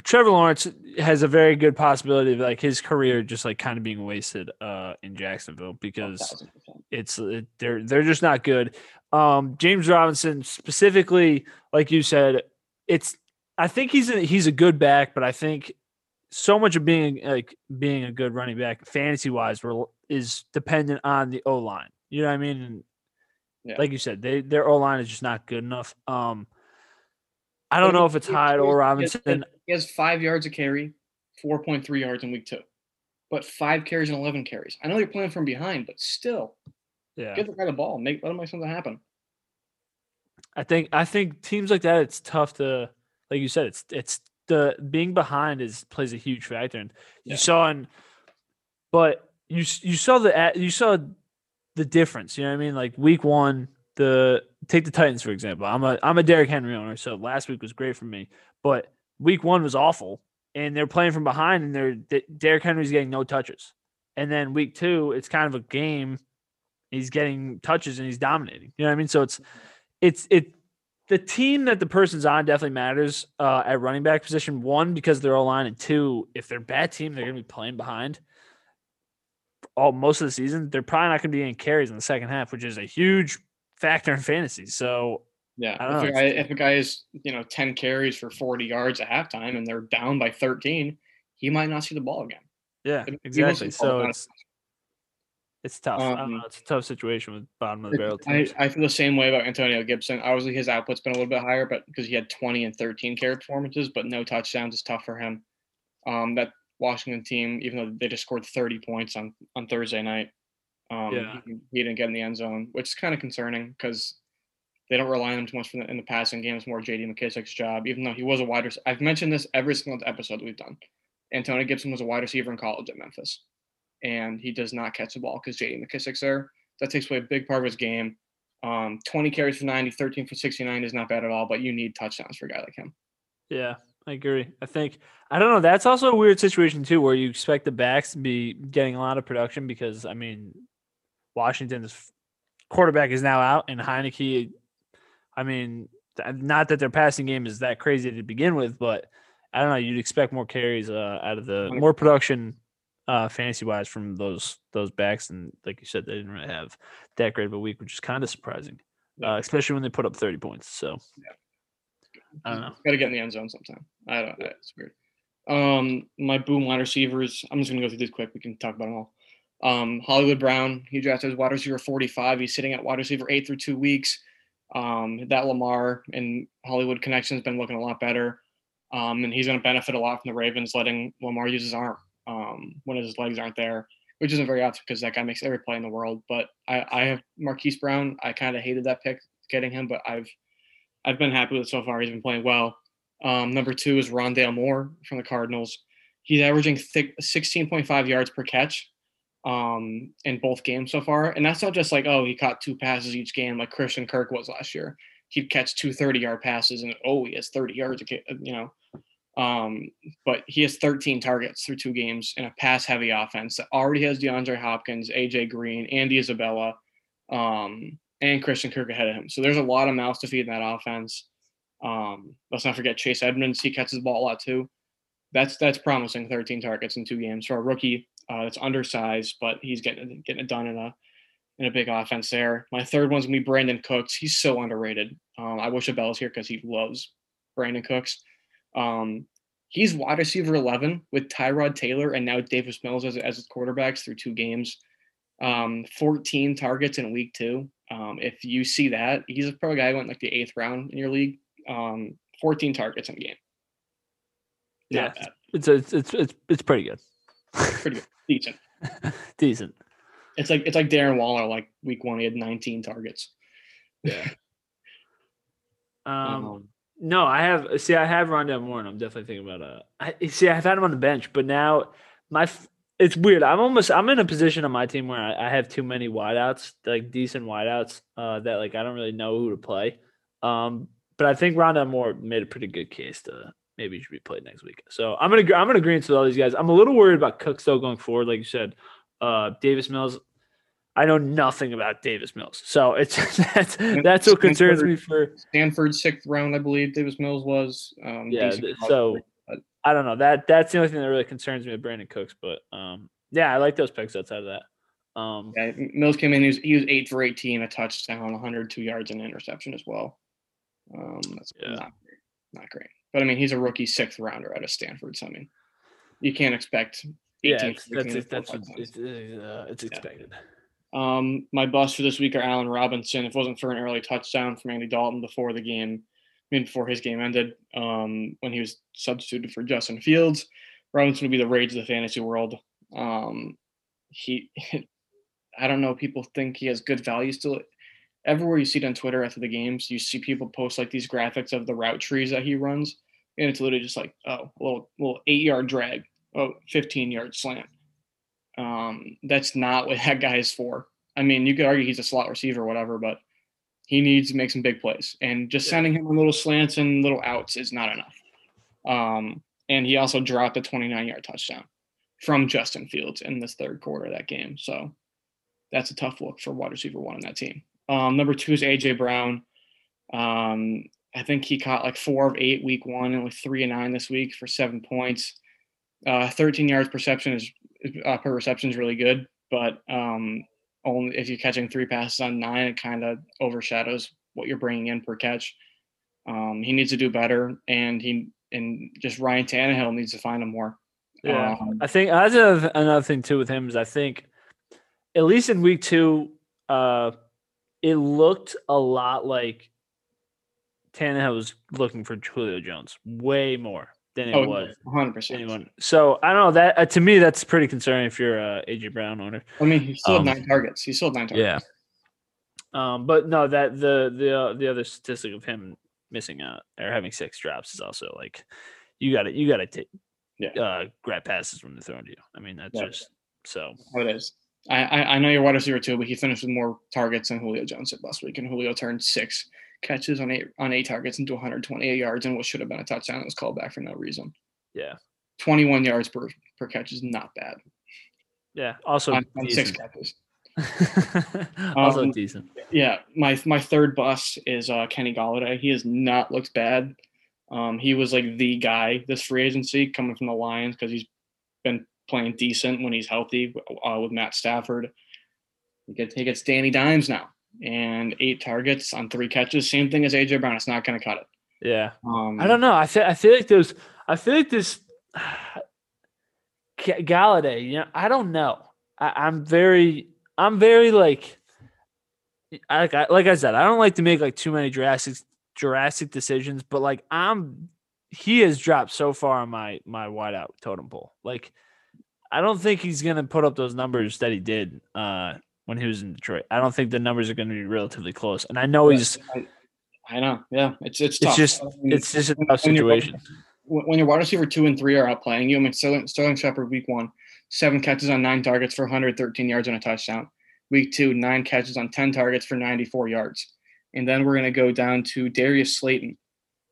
Trevor Lawrence has a very good possibility of like his career just like kind of being wasted uh in Jacksonville because 1000%. it's it, they're they're just not good. Um, James Robinson specifically, like you said, it's I think he's a, he's a good back, but I think so much of being like being a good running back fantasy wise is dependent on the O line. You know what I mean? And Yeah. like you said, they their O line is just not good enough. Um, I don't know if it's Hyde or Robinson. He has five yards a carry, 4.3 yards in week two, but five carries and 11 carries. I know you're playing from behind, but still, Yeah, give the guy the ball. Make let him make something happen. I think I think teams like that, it's tough to, like you said, it's it's the being behind is plays a huge factor, and you saw in, but you you saw the you saw the difference. You know what I mean? Like week one, the take the Titans for example. I'm a I'm a Derrick Henry owner, so last week was great for me, but week one was awful, and they're playing from behind, and they're Derrick Henry's getting no touches, and then week two, it's kind of a game. He's getting touches and he's dominating. You know what I mean? So it's it's it the team that the person's on definitely matters uh, at running back position. One because they're all line, and two, if they're bad team, they're going to be playing behind all most of the season. They're probably not going to be in carries in the second half, which is a huge factor in fantasy. So Yeah, I don't if, know, a guy, if a guy is you know 10 carries for 40 yards at halftime and they're down by 13, he might not see the ball again. yeah, exactly. So it's it's tough. I don't Um, know. It's a tough situation with bottom of the barrel I. I feel the same way about Antonio Gibson. Obviously, his output's been a little bit higher, but because he had 20 and 13 carry performances, but no touchdowns is tough for him. Um, that Washington team, even though they just scored 30 points on on Thursday night, um, Yeah. he, he didn't get in the end zone, which is kind of concerning because they don't rely on him too much in the, in the passing game. It's more J.D. McKissick's job, even though he was a wide receiver. I've mentioned this every single episode we've done. Antonio Gibson was a wide receiver in college at Memphis, and he does not catch the ball because J.D. McKissick's there. That takes away a big part of his game. Um, 20 carries for 90, 13 for 69 is not bad at all, but you need touchdowns for a guy like him. Yeah, I agree. I think I don't know. That's also a weird situation too, where you expect the backs to be getting a lot of production because I mean, Washington's quarterback is now out, and Heinicke. I mean, not that their passing game is that crazy to begin with, but I don't know. You'd expect more carries uh, out of the more production, uh, fantasy wise, from those those backs, and like you said, they didn't really have that great of a week, which is kind of surprising, uh, especially when they put up thirty points. So I don't know. Got to get in the end zone sometime. I don't. It's weird. Um, my boom wide receivers. I'm just gonna go through these quick. We can talk about them all. Um, Hollywood Brown. He drafted as wide receiver 45. He's sitting at wide receiver eight through two weeks. Um, that Lamar and Hollywood connection has been looking a lot better. Um, and he's going to benefit a lot from the Ravens letting Lamar use his arm um, when his legs aren't there, which isn't very often because that guy makes every play in the world. But I, I have Marquise Brown. I kind of hated that pick getting him, but I've I've been happy with it so far. He's been playing well. Um, number two is Rondale Moore from the Cardinals. He's averaging thick 16.5 yards per catch um, in both games so far. And that's not just like, oh, he caught two passes each game like Christian Kirk was last year. He'd catch two 30 yard passes and, oh, he has 30 yards, a you know. Um, but he has 13 targets through two games in a pass heavy offense that already has DeAndre Hopkins, AJ Green, Andy Isabella, um, and Christian Kirk ahead of him. So there's a lot of mouths to feed in that offense. Um, let's not forget Chase Edmonds. He catches the ball a lot too. That's that's promising. 13 targets in two games for a rookie. Uh, that's undersized, but he's getting getting it done in a in a big offense there. My third one's gonna be Brandin Cooks. He's so underrated. Um, I wish Abel was here because he loves Brandin Cooks. Um, he's wide receiver 11 with Tyrod Taylor and now Davis Mills as, as his quarterbacks through two games. Um, 14 targets in week two. Um, if you see that, he's a pro guy who went like the eighth round in your league. Um, 14 targets in a game. Not Yeah. bad. It's it's it's it's, it's pretty good. Pretty good. Decent. Decent. It's like it's like Darren Waller, like week one, he had 19 targets. Yeah. Um, Um, no, I have see, I have Rondale Moore, and I'm definitely thinking about uh, I see, I've had him on the bench, but now my it's weird. I'm almost I'm in a position on my team where I, I have too many wideouts, like decent wideouts, uh, that like I don't really know who to play. Um, but I think Rondale Moore made a pretty good case to maybe he should be played next week. So I'm gonna I'm gonna agree with all these guys. I'm a little worried about Cooks though going forward, like you said. Uh, Davis Mills, I know nothing about Davis Mills, so it's that's that's what concerns me for Stanford sixth round, I believe Davis Mills was. Um, yeah. So I don't know that that's the only thing that really concerns me with Brandin Cooks, but um, yeah, I like those picks outside of that. Um, yeah, Mills came in. He was he was eight for eighteen, a touchdown, 102 yards, and an interception as well. Um, that's Yeah. not great, not great. But I mean, he's a rookie sixth rounder out of Stanford, so I mean, you can't expect. 18 yeah, it's, that's it, that's what it's, uh, it's expected. Um, my bust for this week are Allen Robinson. If it wasn't for an early touchdown from Andy Dalton before the game, mean before his game ended, um, when he was substituted for Justin Fields, Robinson would be the rage of the fantasy world. Um, he, I don't know. People think he has good value still. Everywhere you see it on Twitter after the games, you see people post like these graphics of the route trees that he runs, and it's literally just like, oh, a little little eight yard drag, oh, 15 yard slant. Um, that's not what that guy is for. I mean, you could argue he's a slot receiver whatever, but he needs to make some big plays. And just Yeah. sending him a little slants and little outs is not enough. Um, and he also dropped a 29 yard touchdown from Justin Fields in this third quarter of that game. So that's a tough look for wide receiver one on that team. Um, number two is AJ Brown. Um, I think he caught like four of eight week one and like three and nine this week for seven points. Uh, 13 yards perception is uh, per reception is really good, but um, only if you're catching three passes on nine, it kind of overshadows what you're bringing in per catch. Um, he needs to do better, and he and just Ryan Tannehill needs to find him more. Yeah, Um, I think that's another, another thing too with him is I think at least in week two, uh, it looked a lot like Tannehill was looking for Julio Jones way more than it oh, was 100 percent. anyone. So I don't know that uh, to me that's pretty concerning if you're a AJ Brown owner. I mean, he still Um, had nine targets. He still had nine targets. Um, but no, that the the uh, the other statistic of him missing out or having six drops is also like you got to you got to take Yeah. uh grab passes when they're thrown to you. I mean that's Yeah. just so How it is. I, I I know you're wide receiver too, but he finished with more targets than Julio Jones did last week, and Julio turned six catches on eight on eight targets into 128 yards, and what should have been a touchdown. It was called back for no reason. yeah 21 yards per per catch is not bad yeah. Also on, on six catches. also Um, decent. Yeah, my my third bust is uh, Kenny Golladay. He has not looked bad. Um, he was like the guy this free agency coming from the Lions because he's been playing decent when he's healthy uh, with Matt Stafford. He gets he gets Danny Dimes now and eight targets on three catches. Same thing as AJ Brown. It's not going to cut it. Yeah. Um, I don't know. I feel I feel like there's I feel like this Ga- Golladay, you know, I don't know. I, I'm very I'm very like I, like I like I said, I don't like to make like too many drastic drastic decisions, but like I'm he has dropped so far on my my wideout totem pole. Like I don't think he's gonna put up those numbers that he did uh when he was in Detroit. I don't think the numbers are gonna be relatively close. And I know he's I, I know. Yeah, it's it's it's tough. just I mean, it's just a tough situation. when when your wide receiver two and three are outplaying you, I mean Sterling, Sterling Shepard week one, seven catches on nine targets for 113 yards and a touchdown. Week two, nine catches on 10 targets for 94 yards. And then we're going to go down to Darius Slayton,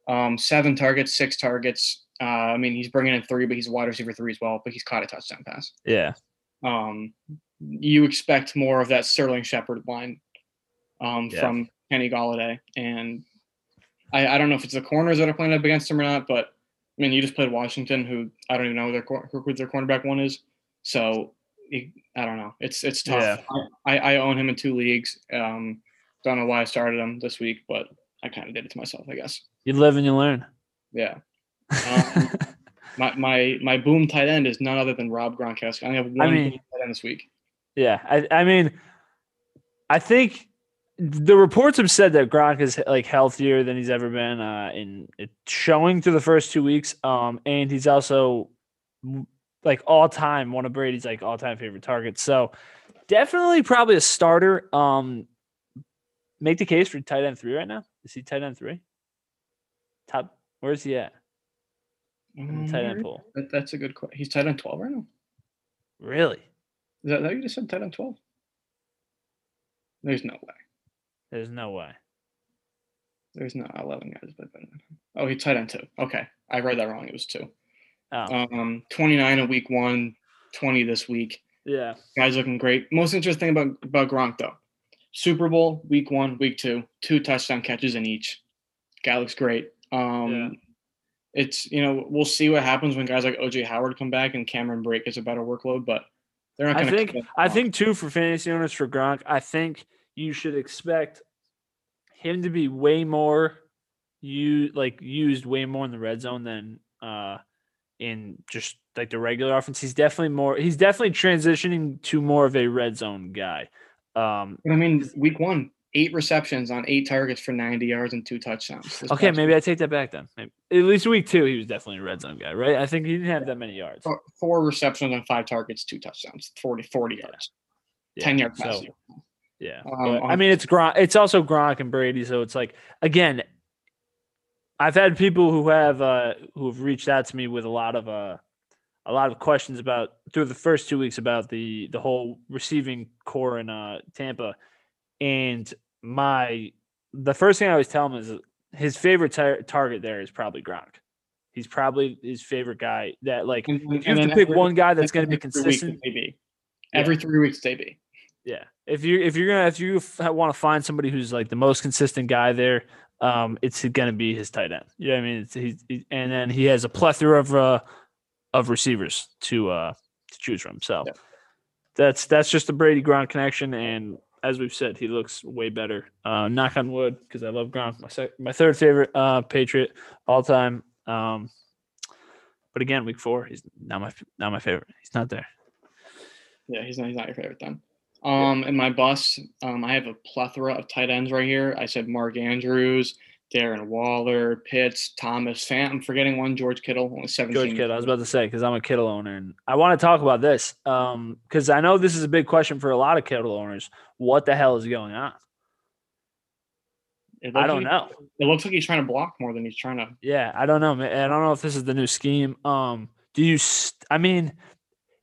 um, seven targets, six targets. Uh, I mean, he's bringing in three, but he's a wide receiver three as well, but he's caught a touchdown pass. Yeah. Um, you expect more of that Sterling Shepard line um, Yeah. from Kenny Golladay. And I, I don't know if it's the corners that are playing up against him or not, but I mean, you just played Washington, who I don't even know who their who their cornerback one is. So he- I don't know. It's it's tough. Yeah. I, I own him in two leagues. Um, don't know why I started him this week, but I kind of did it to myself, I guess. You live and you learn. Yeah. Um, my my my boom tight end is none other than Rob Gronkowski. I only have one mean- tight end this week. Yeah. I, I mean, I think the reports have said that Gronk is like healthier than he's ever been, uh, in it's showing through the first two weeks. Um, and he's also like all time one of Brady's like all time favorite targets. So definitely probably a starter. Um, make the case for tight end three right now. Is he tight end three? Top. Where's he at? The tight end Um, pool. that- that's a good question. He's tight end 12 right now. Really? Is that, that you just said tight end 12? There's no way. There's no way. There's not 11 guys. But, oh, he tight end two. Okay, I read that wrong. It was two. Oh, Um, 29 in week one, 20 this week. yeah. Guys looking great. Most interesting about about Gronk though, Super Bowl week one, week two, two touchdown catches in each. Guy looks great. Um, Yeah. It's you know we'll see what happens when guys like OJ Howard come back and Cameron Brate gets a better workload, but they're not I going to. think I think too for fantasy owners for Gronk, I think you should expect him to be way more you like used way more in the red zone than uh in just like the regular offense. He's definitely more he's definitely transitioning to more of a red zone guy. Um But I mean, week one, eight receptions on eight targets for 90 yards and two touchdowns. okay, maybe week. I take that back then. Maybe, at least week two, he was definitely a red zone guy, right? I think he didn't have that many yards. Four- four receptions on five targets, two touchdowns, 40, 40 yards, Yeah, 10 yard so-. Yeah. Um, but, I mean, it's Gronk. It's also Gronk and Brady. So it's like, again, I've had people who have uh who have reached out to me with a lot of uh a lot of questions about through the first two weeks about the the whole receiving corps in uh Tampa, and my the first thing I always tell him is his favorite tar- target there is probably Gronk. He's probably his favorite guy. That like And- if you have to pick every- one guy that's going to be every three weeks consistent, AB. Yeah. Every three weeks, it's AB. Yeah, if you if you're gonna if you want to find somebody who's like the most consistent guy there, um, it's gonna be his tight end. You know what I mean? It's, he's, he, and then he has a plethora of uh of receivers to uh to choose from. So Yeah. that's that's just the Brady Gronk connection, and as we've said, he looks way better. Uh, knock on wood, because I love Gronk, my sec- my third favorite uh Patriot all time. Um, but again, week four, he's not my not my favorite. He's not there. Yeah, he's not, he's not your favorite then. Um, in my bus, um, I have a plethora of tight ends right here. I said Mark Andrews, Darren Waller, Pitts, Thomas, Fant. I'm forgetting one, George Kittle, only 17. George Kittle. I was about to say because I'm a Kittle owner, and I want to talk about this because I know this is a big question for a lot of Kittle owners. What the hell is going on? I don't like- know. It looks like he's trying to block more than he's trying to. Yeah, I don't know. man. I don't know if this is the new scheme. Um, do you? St- I mean,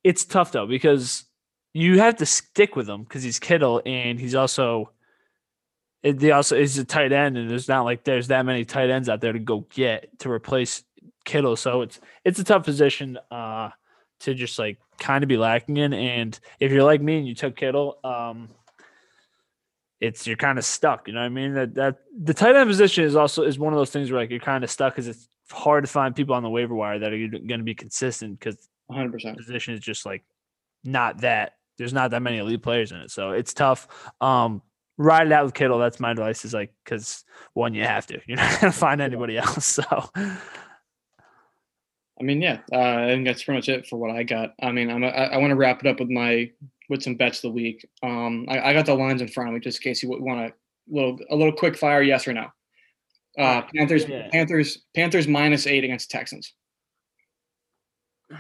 it's tough though because you have to stick with him because he's Kittle and he's also. It, they also is a tight end, and there's not like there's that many tight ends out there to go get to replace Kittle. So it's it's a tough position uh, to just like kind of be lacking in. And if you're like me and you took Kittle, um, it's you're kind of stuck. You know what I mean? That that the tight end position is also is one of those things where like you're kind of stuck because it's hard to find people on the waiver wire that are going to be consistent because 100%. position is just like not that there's not that many elite players in it. So it's tough. Um, ride it out with Kittle. That's my advice. Is like because one you have to. You're not gonna find anybody else. So I mean, yeah, uh, I think that's pretty much it for what I got. I mean, I'm, I, I want to wrap it up with my with some bets of the week. Um, I, I got the lines in front of me just in case you want a little a little quick fire, yes or no. Uh, Panthers, yeah. Panthers, Panthers minus eight against Texans.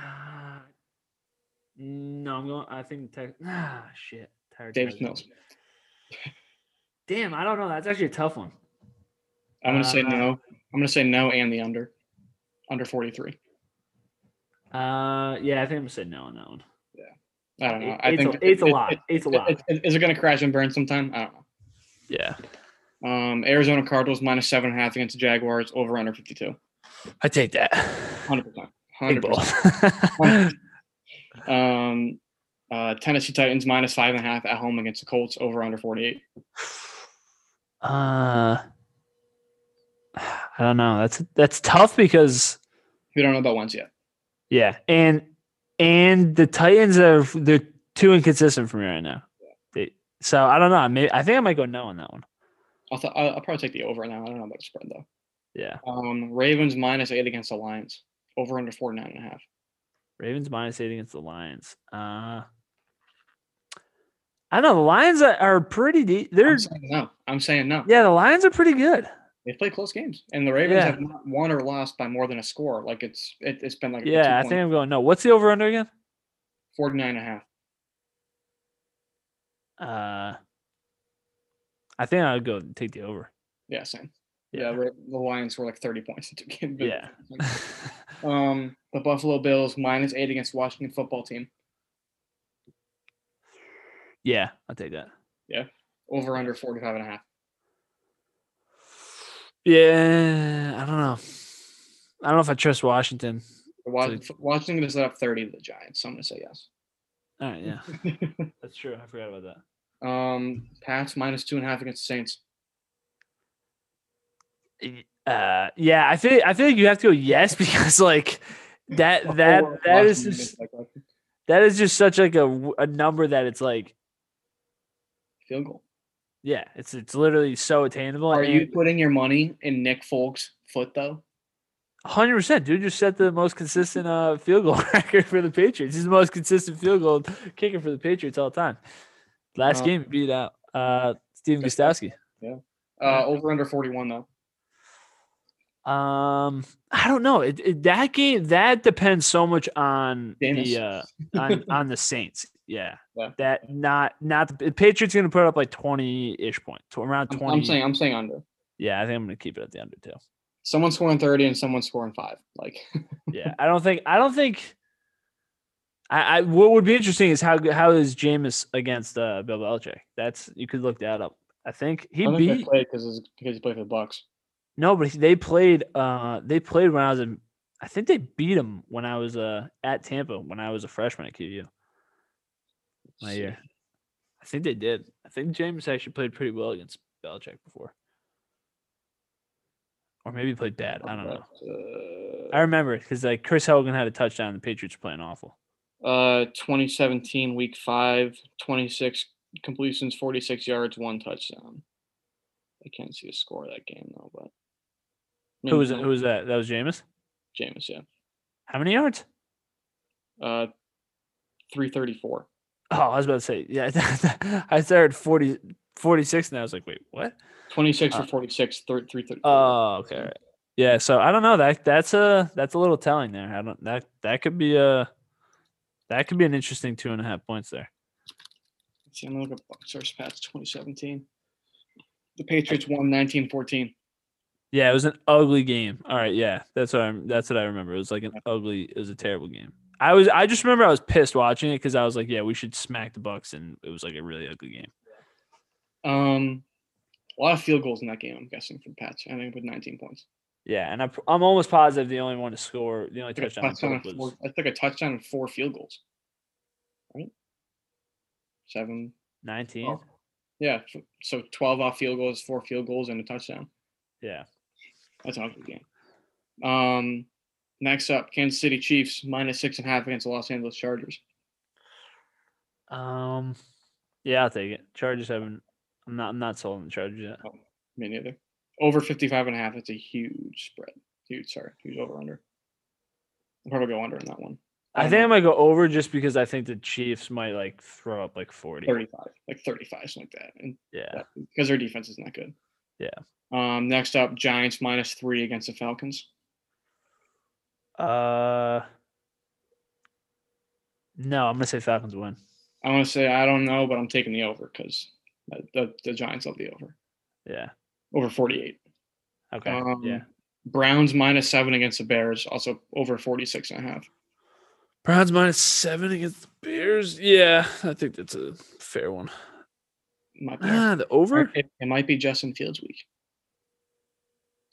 no, I'm going. I think tech, ah shit. Tired Davis Mills. Damn, I don't know. That's actually a tough one. I'm gonna say Uh, no. I'm gonna say no and the under, under 43. Uh, yeah, I think I'm gonna say no on that one. Yeah, I don't know. Eight- I eight's think a, eight's a lot. it- eight's a it- lot. it- it- is it gonna crash and burn sometime? I don't know. yeah, Um, Arizona Cardinals minus seven and a half against the Jaguars over under 52. I take that. 100 percent. Big 100 ball. percent. Um, uh, Tennessee Titans minus five and a half at home against the Colts over under 48. Uh, I don't know. That's that's tough because We don't know about ones yet. yeah, and and the Titans are they're too inconsistent for me right now. They, so I don't know. Maybe I think I might go no on that one. I'll, th- I'll, I'll probably take the over now. I don't know about the spread though. Yeah, Um, Ravens minus eight against the Lions over under 49 and a half. Ravens minus eight against the Lions. Uh, I know. The Lions are, pretty deep. They're I'm saying no. I'm saying no. yeah, the Lions are pretty good. They play close games, and the Ravens Yeah. have not won or lost by more than a score. Like it's it, it's been like Yeah, I think I'm going no. What's the over under again? 49 and a half. Uh, I think I would go take the over. Yeah, same. Yeah, Yeah, the Lions were like 30 points in two games. yeah. Um, the Buffalo Bills minus eight against Washington football team yeah, I'll take that. Yeah. Over under 45 and a half. Yeah, I don't know. I don't know if I trust Washington. Washington is up 30 to the Giants, so I'm going to say yes. All right, yeah, that's true. I forgot about that. um, Pats minus two and a half against the Saints. Uh, yeah, I feel I feel like you have to go yes because like that that that is just, against, like, a that is just such like a a number that it's like field goal. yeah, it's it's literally so attainable. Are you putting your money in Nick Folk's foot though? Hundred percent, dude. Just set the most consistent uh, field goal record for the Patriots. He's the most consistent field goal kicker for the Patriots all the time. Last Uh, game, beat out uh, Stephen Gostkowski. Yeah. Uh, over under 41 though. Um, I don't know. It, it, that game that depends so much on Jameis. the uh, on on the Saints. Yeah, Yeah. that not not the, Patriots going to put up like twenty ish points, to around I'm, twenty. I'm saying I'm saying under. yeah, I think I'm going to keep it at the under too. Someone's scoring 30 and someone's scoring five. Like Yeah, I don't think I don't think. I, I what would be interesting is how how is Jameis against uh, Bill Belichick? That's you could look that up. I think he I don't think they beat because because he played for the Bucs. no, but they played. Uh, they played when I was in. I think they beat him when I was uh at Tampa when I was a freshman at QU. My year, I think they did. I think Jameis actually played pretty well against Belichick before, or maybe played bad. I don't know. I remember because like Chris Hogan had a touchdown. The Patriots playing awful. Uh, 2017 week five, 26 completions, 46 yards, one touchdown. I can't see the score of that game though, but Who was? Who was that? That was Jameis. Jameis, yeah. How many yards? Uh, 334. Oh, I was about to say, yeah. I started 40, 46, and I was like, wait, what? 26 Uh, for 46, thir- 334. Oh, okay. right. Yeah, so I don't know. That that's a that's a little telling there. I don't that that could be a that could be an interesting two and a half points there. Let's see, I'm gonna look at Bucs versus Pats 2017. The Patriots won 19-14. Yeah, it was an ugly game. All right, yeah, that's what I'm. That's what I remember. It was like an ugly. It was a terrible game. I was. I just remember I was pissed watching it because I was like, yeah, we should smack the Bucs, and it was like a really ugly game. Um, a lot of field goals in that game. I'm guessing for the Pats. I think with 19 points. Yeah, and I'm I'm almost positive the only one to score, the only I touchdown, touchdown they four, was I took a touchdown and four field goals. Right? Seven. 19. Oh. Yeah. So 12 off field goals, four field goals, and a touchdown. Yeah. That's an ugly game. Um, next up, Kansas City Chiefs minus six and a half against the Los Angeles Chargers. Um, yeah, I'll take it. Chargers haven't. I'm not. I'm not sold on the Chargers yet. Me neither. Over 55 and a half. That's a huge spread. Huge, sorry. Huge over under. I'll probably go under in that one. I don't think I might go over just because I think the Chiefs might like throw up like 40. 35, like 35, something like that. And Yeah. that- because their defense isn't that good. Yeah. Um, next up, Giants minus three against the Falcons. Uh. No, I'm gonna say Falcons win. I want to say I don't know, but I'm taking the over because the, the Giants love the over. Yeah. Over 48. Okay. Um, yeah. Browns minus seven against the Bears, also over 46 and a half. Browns minus seven against the Bears. Yeah, I think that's a fair one. Might be Ah, the over. it, it might be Justin Fields week.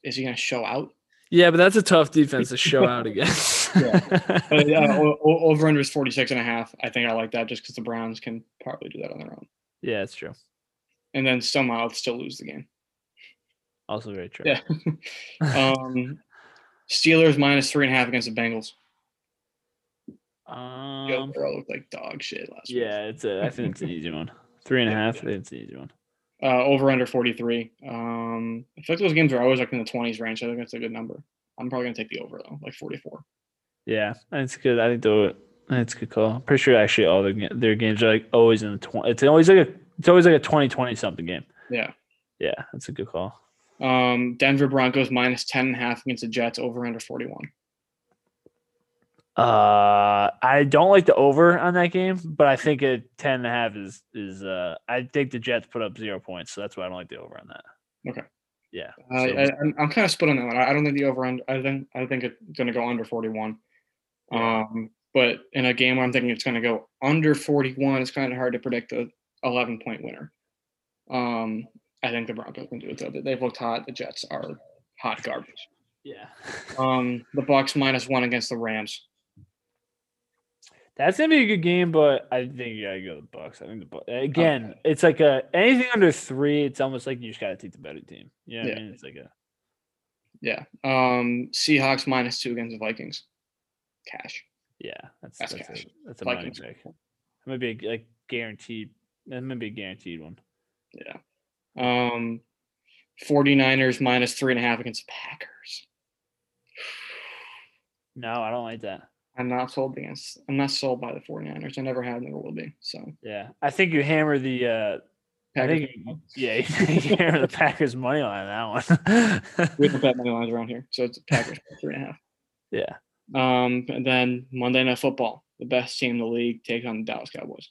Is he going to show out? Yeah, but that's a tough defense to show out against. But uh, over under is 46 and a half. I think I like that just because the Browns can probably do that on their own. yeah, it's true. And then somehow still lose the game. Also very true. Yeah. um, Steelers minus three and a half against the Bengals. Joe Um, Burrow looked like dog shit last week. yeah, it's a. I think it's an easy one. Three and a half. Yeah, half. yeah. I think it's an easy one. Uh, over under 43. Um, I feel like those games are always like in the 20s range. I think that's a good number. I'm probably going to take the over though, like 44. Yeah, it's good. I think though it's a good call. I'm pretty sure actually all their, their games are like always in the twenty. It's always like a. It's always like a 20-20 something game. Yeah. Yeah, that's a good call. Um, Denver Broncos minus 10 and a half against the Jets, over under 41. Uh, I don't like the over on that game, but I think a 10 and a half is is. Uh, I think the Jets put up zero points, so that's why I don't like the over on that. Okay. Yeah. So- I, I'm, I'm kind of split on that one. I I don't think the over under. I think I think it's going to go under 41. Um, but in a game where I'm thinking it's going to go under 41, it's kind of hard to predict a 11 point winner. Um, I think the Broncos can do it though. They've looked hot. The Jets are hot garbage. Yeah. Um, the Bucs minus one against the Rams. That's gonna be a good game, but I think you gotta go the Bucs. I think the Bucs again. It's like a anything under three. It's almost like you just gotta take the better team. You know Yeah. I mean? It's like a Yeah. Um, Seahawks minus two against the Vikings. Cash. yeah. That's That's that's, cash. a, that's a money Vikings. pick. That might be a, like guaranteed. That might be a guaranteed one. Yeah. Um, 49ers minus three and a half against the Packers. No, I don't like that. I'm not sold against. I'm not sold by the 49ers. I never have, never will be. So Yeah, I think you hammer the. uh I think you- yeah, you hammer the Packers money line on that one. we don't bet money lines around here, so it's Packers three and a half. yeah. Um, and then Monday Night Football, the best team in the league, take on the Dallas Cowboys.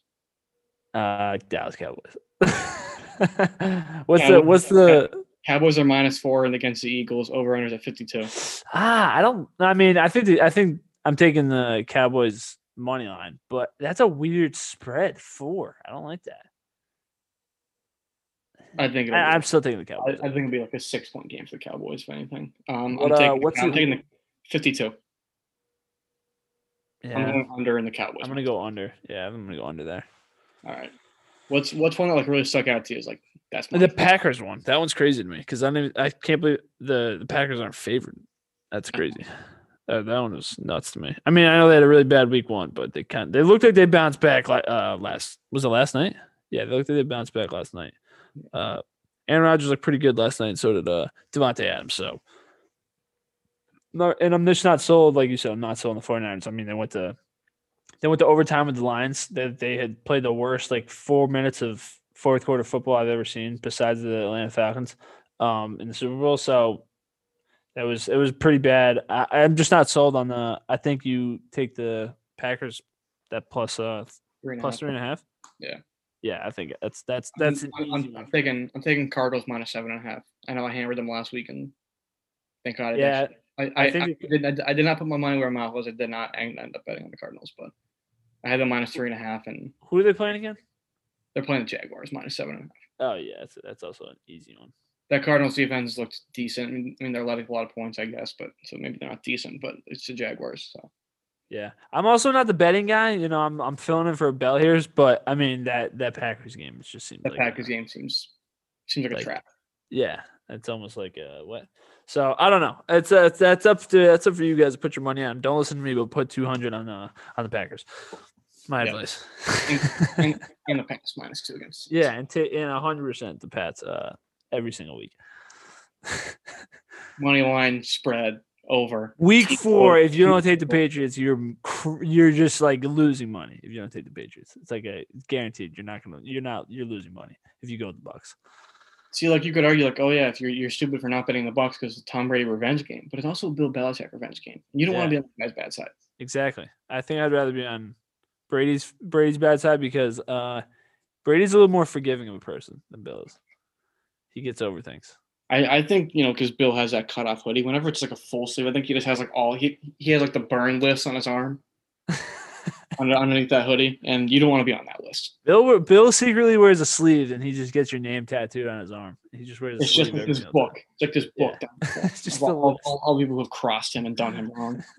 Uh, Dallas Cowboys. what's Yeah, the what's the Cowboys are minus four and against the Eagles. Over unders at 52. ah? I don't. I mean, I think the, I think I'm taking the Cowboys money line, but that's a weird spread. Four. I don't like that. I think I, I'm still taking the I, Cowboys. I think it'll be like a six point game for the Cowboys, if anything. Um, What, I'm uh, taking, what's I'm the- taking the 52. I'm going under in the Cowboys. I'm gonna go under. Yeah, I'm gonna go under there. All right. What's what's one that like really stuck out to you? Is like that's The Packers one. That one's crazy to me because I I can't believe the the Packers aren't favored. That's crazy. Uh, that one was nuts to me. I mean, I know they had a really bad week one, but they kind they looked like they bounced back. Like uh, last was it last night? Yeah, they looked like they bounced back last night. Uh, Aaron Rodgers looked pretty good last night, and so did uh Davante Adams. So, no, and I'm just not sold, like you said, I'm not sold on the 49ers. I mean, they went to they went to overtime with the Lions. They they had played the worst like four minutes of fourth quarter football I've ever seen, besides the Atlanta Falcons, um, in the Super Bowl. So that was it was pretty bad. I, I'm just not sold on the. I think you take the Packers that plus uh three and a plus half. three and a half. Yeah. Yeah, I think that's that's that's I'm, I'm. I'm taking I'm taking Cardinals minus seven and a half. I know I hammered them last week, and thank God. I Yeah, actually- I, I, I I, did, I, I did not put my money where my mouth was. I did not end end up betting on the Cardinals, but I had them minus three and a half, and Who are they playing again? they're playing the Jaguars minus seven and a half. Oh yeah, that's that's also an easy one. That Cardinals defense looked decent. I mean, I mean, they're letting a lot of points, I guess, but so maybe they're not decent, but it's the Jaguars. So Yeah, I'm also not the betting guy. You know, I'm I'm filling in for Bell here, but I mean that that Packers game it just seems the like a- Packers game seems seems like, like- a trap. Yeah, it's almost like a what. So I don't know. It's uh, it's that's up to that's up for you guys to put your money on. Don't listen to me, but put 200 on uh on the Packers. My Yeah. advice. and, and the Pats minus two against. yeah, and ta- and 100 percent the Pats uh every single week. money line spread over. Week four, if you don't take the. Patriots, you're you're just like losing money. If you don't take the Patriots, it's like a it's guaranteed. You're not gonna you're not you're losing money if you go with the Bucs. See, like you could argue, like, oh yeah, if you're you're stupid for not betting the Bucs because it's Tom Brady revenge game, but it's also Bill Belichick revenge game. You don't want to be on the guy's bad side. Exactly. I think I'd rather be on Brady's Brady's bad side because uh Brady's a little more forgiving of a person than Bill is. He gets over things. I, I think you know because Bill has that cutoff hoodie. Whenever it's like a full sleeve, I think he just has like all he he has like the burn list on his arm under, underneath that hoodie, and you don't want to be on that list. Bill Bill secretly wears a sleeve and he just gets your name tattooed on his arm. He just wears a It's sleeve just like this single time. book. It's like this book. down It's just all, all, all, all people who have crossed him and done him wrong.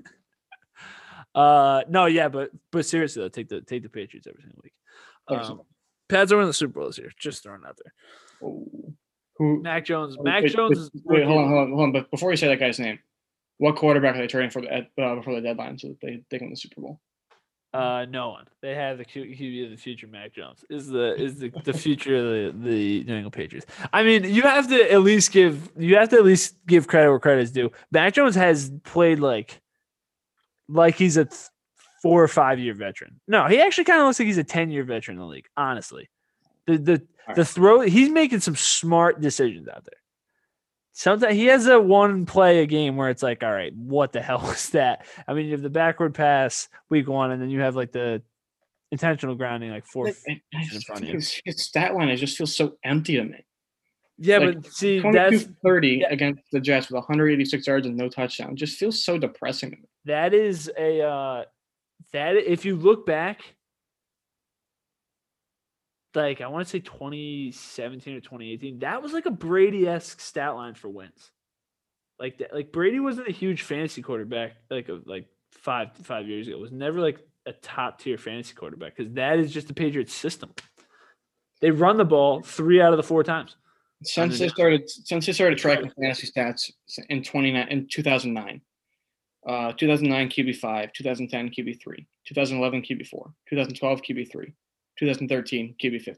Uh no, yeah, but but seriously though, take the take the Patriots every single week. Um, Pats are winning the Super Bowl this year. Just throwing out there. Oh. Who? Mac Jones. Mac wait, Jones wait, is Wait, hold on, hold on, hold on. But before you say that guy's name, what quarterback are they trading for at- uh, before the deadline so that they they win the Super Bowl? Uh, no one. They have the QB of the future, Mac Jones. Is the is the, the future of the, the New England Patriots. I mean, you have to at least give you have to at least give credit where credit is due. Mac Jones has played like like he's a four or five year veteran. No, he actually kind of looks like he's a ten year veteran in the league. Honestly, the the All the throw he's making some smart decisions out there. Sometimes he has a one play a game where it's like, all right, what the hell is that? I mean, you have the backward pass week one, and then you have like the intentional grounding like four. Like, I- I in front of you. His stat line it just feels so empty to me. Yeah, like, but see, that's 30 yeah. against the Jets with 186 yards and no touchdown. Just feels so depressing to me. that is a uh that if you look back, like I want to say 2017 or 2018, that was like a Brady esque stat line for wins. like that. Like Brady wasn't a huge fantasy quarterback like a, like five five years ago. It was never like a top tier fantasy quarterback because that is just the Patriots system. They run the ball three out of the four times. Since they started, since they started tracking fantasy stats in twenty nine in two thousand nine, uh, two thousand nine QB five, two thousand ten QB three, two thousand eleven QB four,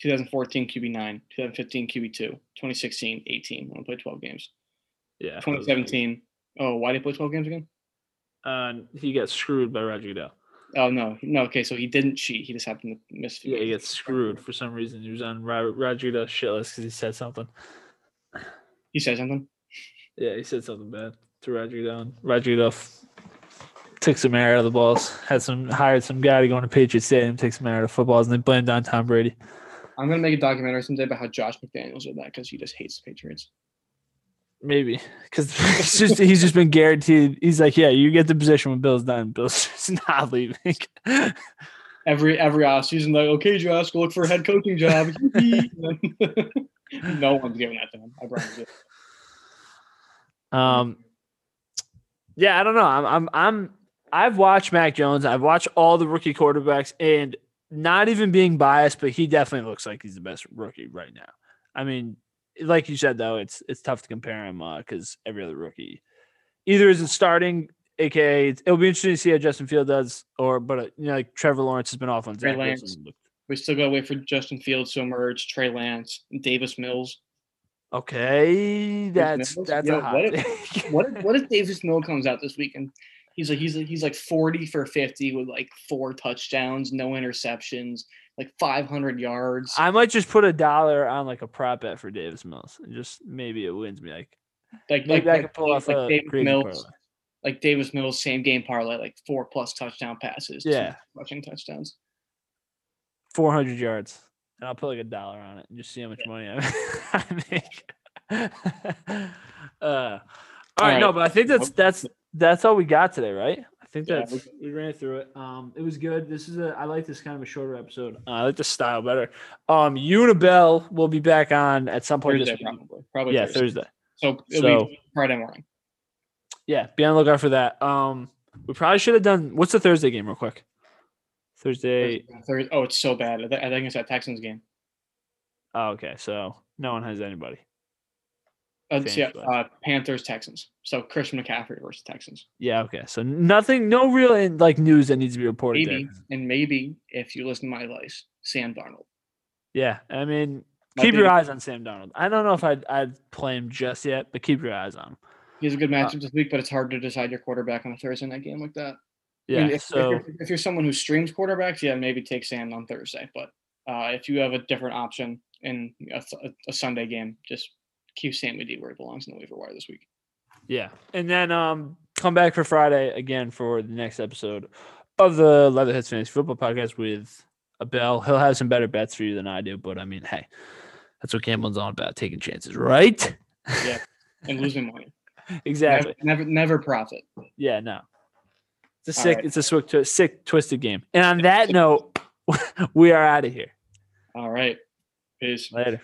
two thousand twelve QB three, two thousand thirteen QB fifteen, 2014 QB 9, 2015 QB 2, 2016 18. When I played 12 games. Yeah. 2017. Oh, why did he play 12 games again? Uh, he got screwed by Roger Goodell. Oh no, no. Okay, so he didn't cheat. He just happened to miss. Yeah, he gets screwed for some reason. He was on Roger Goodell's shit list because he said something. He said something. Yeah, he said something bad to Roger Goodell. Roger Goodell took some air out of the balls. Had some hired some guy to go into Patriots Stadium, take some air out of footballs, and they blamed on Tom Brady. I'm gonna make a documentary someday about how Josh McDaniels did that because he just hates the Patriots. Maybe because he's just he's just been guaranteed. He's like, yeah, you get the position when Bill's done. Bill's just not leaving. every every off season, like, okay, Josh, go look for a head coaching job. no one's giving that to him. I promise you. Um. Yeah, I don't know. I'm I'm I'm I've watched Mac Jones. I've watched all the rookie quarterbacks, and not even being biased, but he definitely looks like he's the best rookie right now. I mean, like you said though, it's it's tough to compare him because uh, every other rookie either isn't starting, aka it'll be interesting to see how Justin Field does, or but uh, you know like Trevor Lawrence has been off on Zach Wilson. We still gotta wait for Justin Fields to emerge, Trey Lance, Davis Mills. Okay, that's that's a hot. What if, what if, what if Davis Mills comes out this weekend He's like he's like he's like 40 for 50 with like four touchdowns, no interceptions, like 500 yards. I might just put a dollar on like a prop bet for Davis Mills, and just maybe it wins me. Like, like maybe like, I could pull off like Davis Mills, parlay. like Davis Mills, same game parlay, like four plus touchdown passes. Yeah, rushing touchdowns. 400 yards, and I'll put like a dollar on it and just see how much yeah. money I, I make. uh, all, all right, right, no, but I think that's that's that's all we got today, right? I think that's yeah, we, we, ran through it. Um, it was good. This is a I like this kind of a shorter episode. Uh, I like the style better. Um, Unibel will be back on at some point Thursday, this week. Probably, probably yeah, Thursday. Thursday. So it'll so be Friday morning. Yeah, be on the lookout for that. Um, we probably should have done. What's the Thursday game, real quick? Thursday. Thursday. Oh, it's so bad. I think it's that Texans game. Oh, okay. So no one has anybody. Uh, yeah, uh, Panthers, Texans. So Christian McCaffrey versus Texans. Yeah. Okay. So nothing, no real like news that needs to be reported. Maybe, there. and maybe if you listen to my advice, Sam Darnold. Yeah, I mean, my keep your eyes on Sam Darnold. I don't know if I'd I'd play him just yet, but keep your eyes on him. He has a good matchup uh, this week, but it's hard to decide your quarterback on a Thursday night game like that. Yeah. I mean, if, so if you're, if you're, someone who streams quarterbacks, yeah, maybe take Sam on Thursday. But uh, if you have a different option in a, a Sunday game, just keep Sammy D where he belongs in the waiver wire this week. Yeah, and then um, come back for Friday again for the next episode of the Leatherheads Fantasy Football Podcast with Abel. He'll have some better bets for you than I do, but I mean, hey, that's what Campbell's all about, taking chances, right? Yeah, and losing money. exactly. Never, never, never, profit. Yeah, no. It's a sick. Right. It's a sick, sick, twisted game. And on that note, we are out of here. All right. Peace. Later.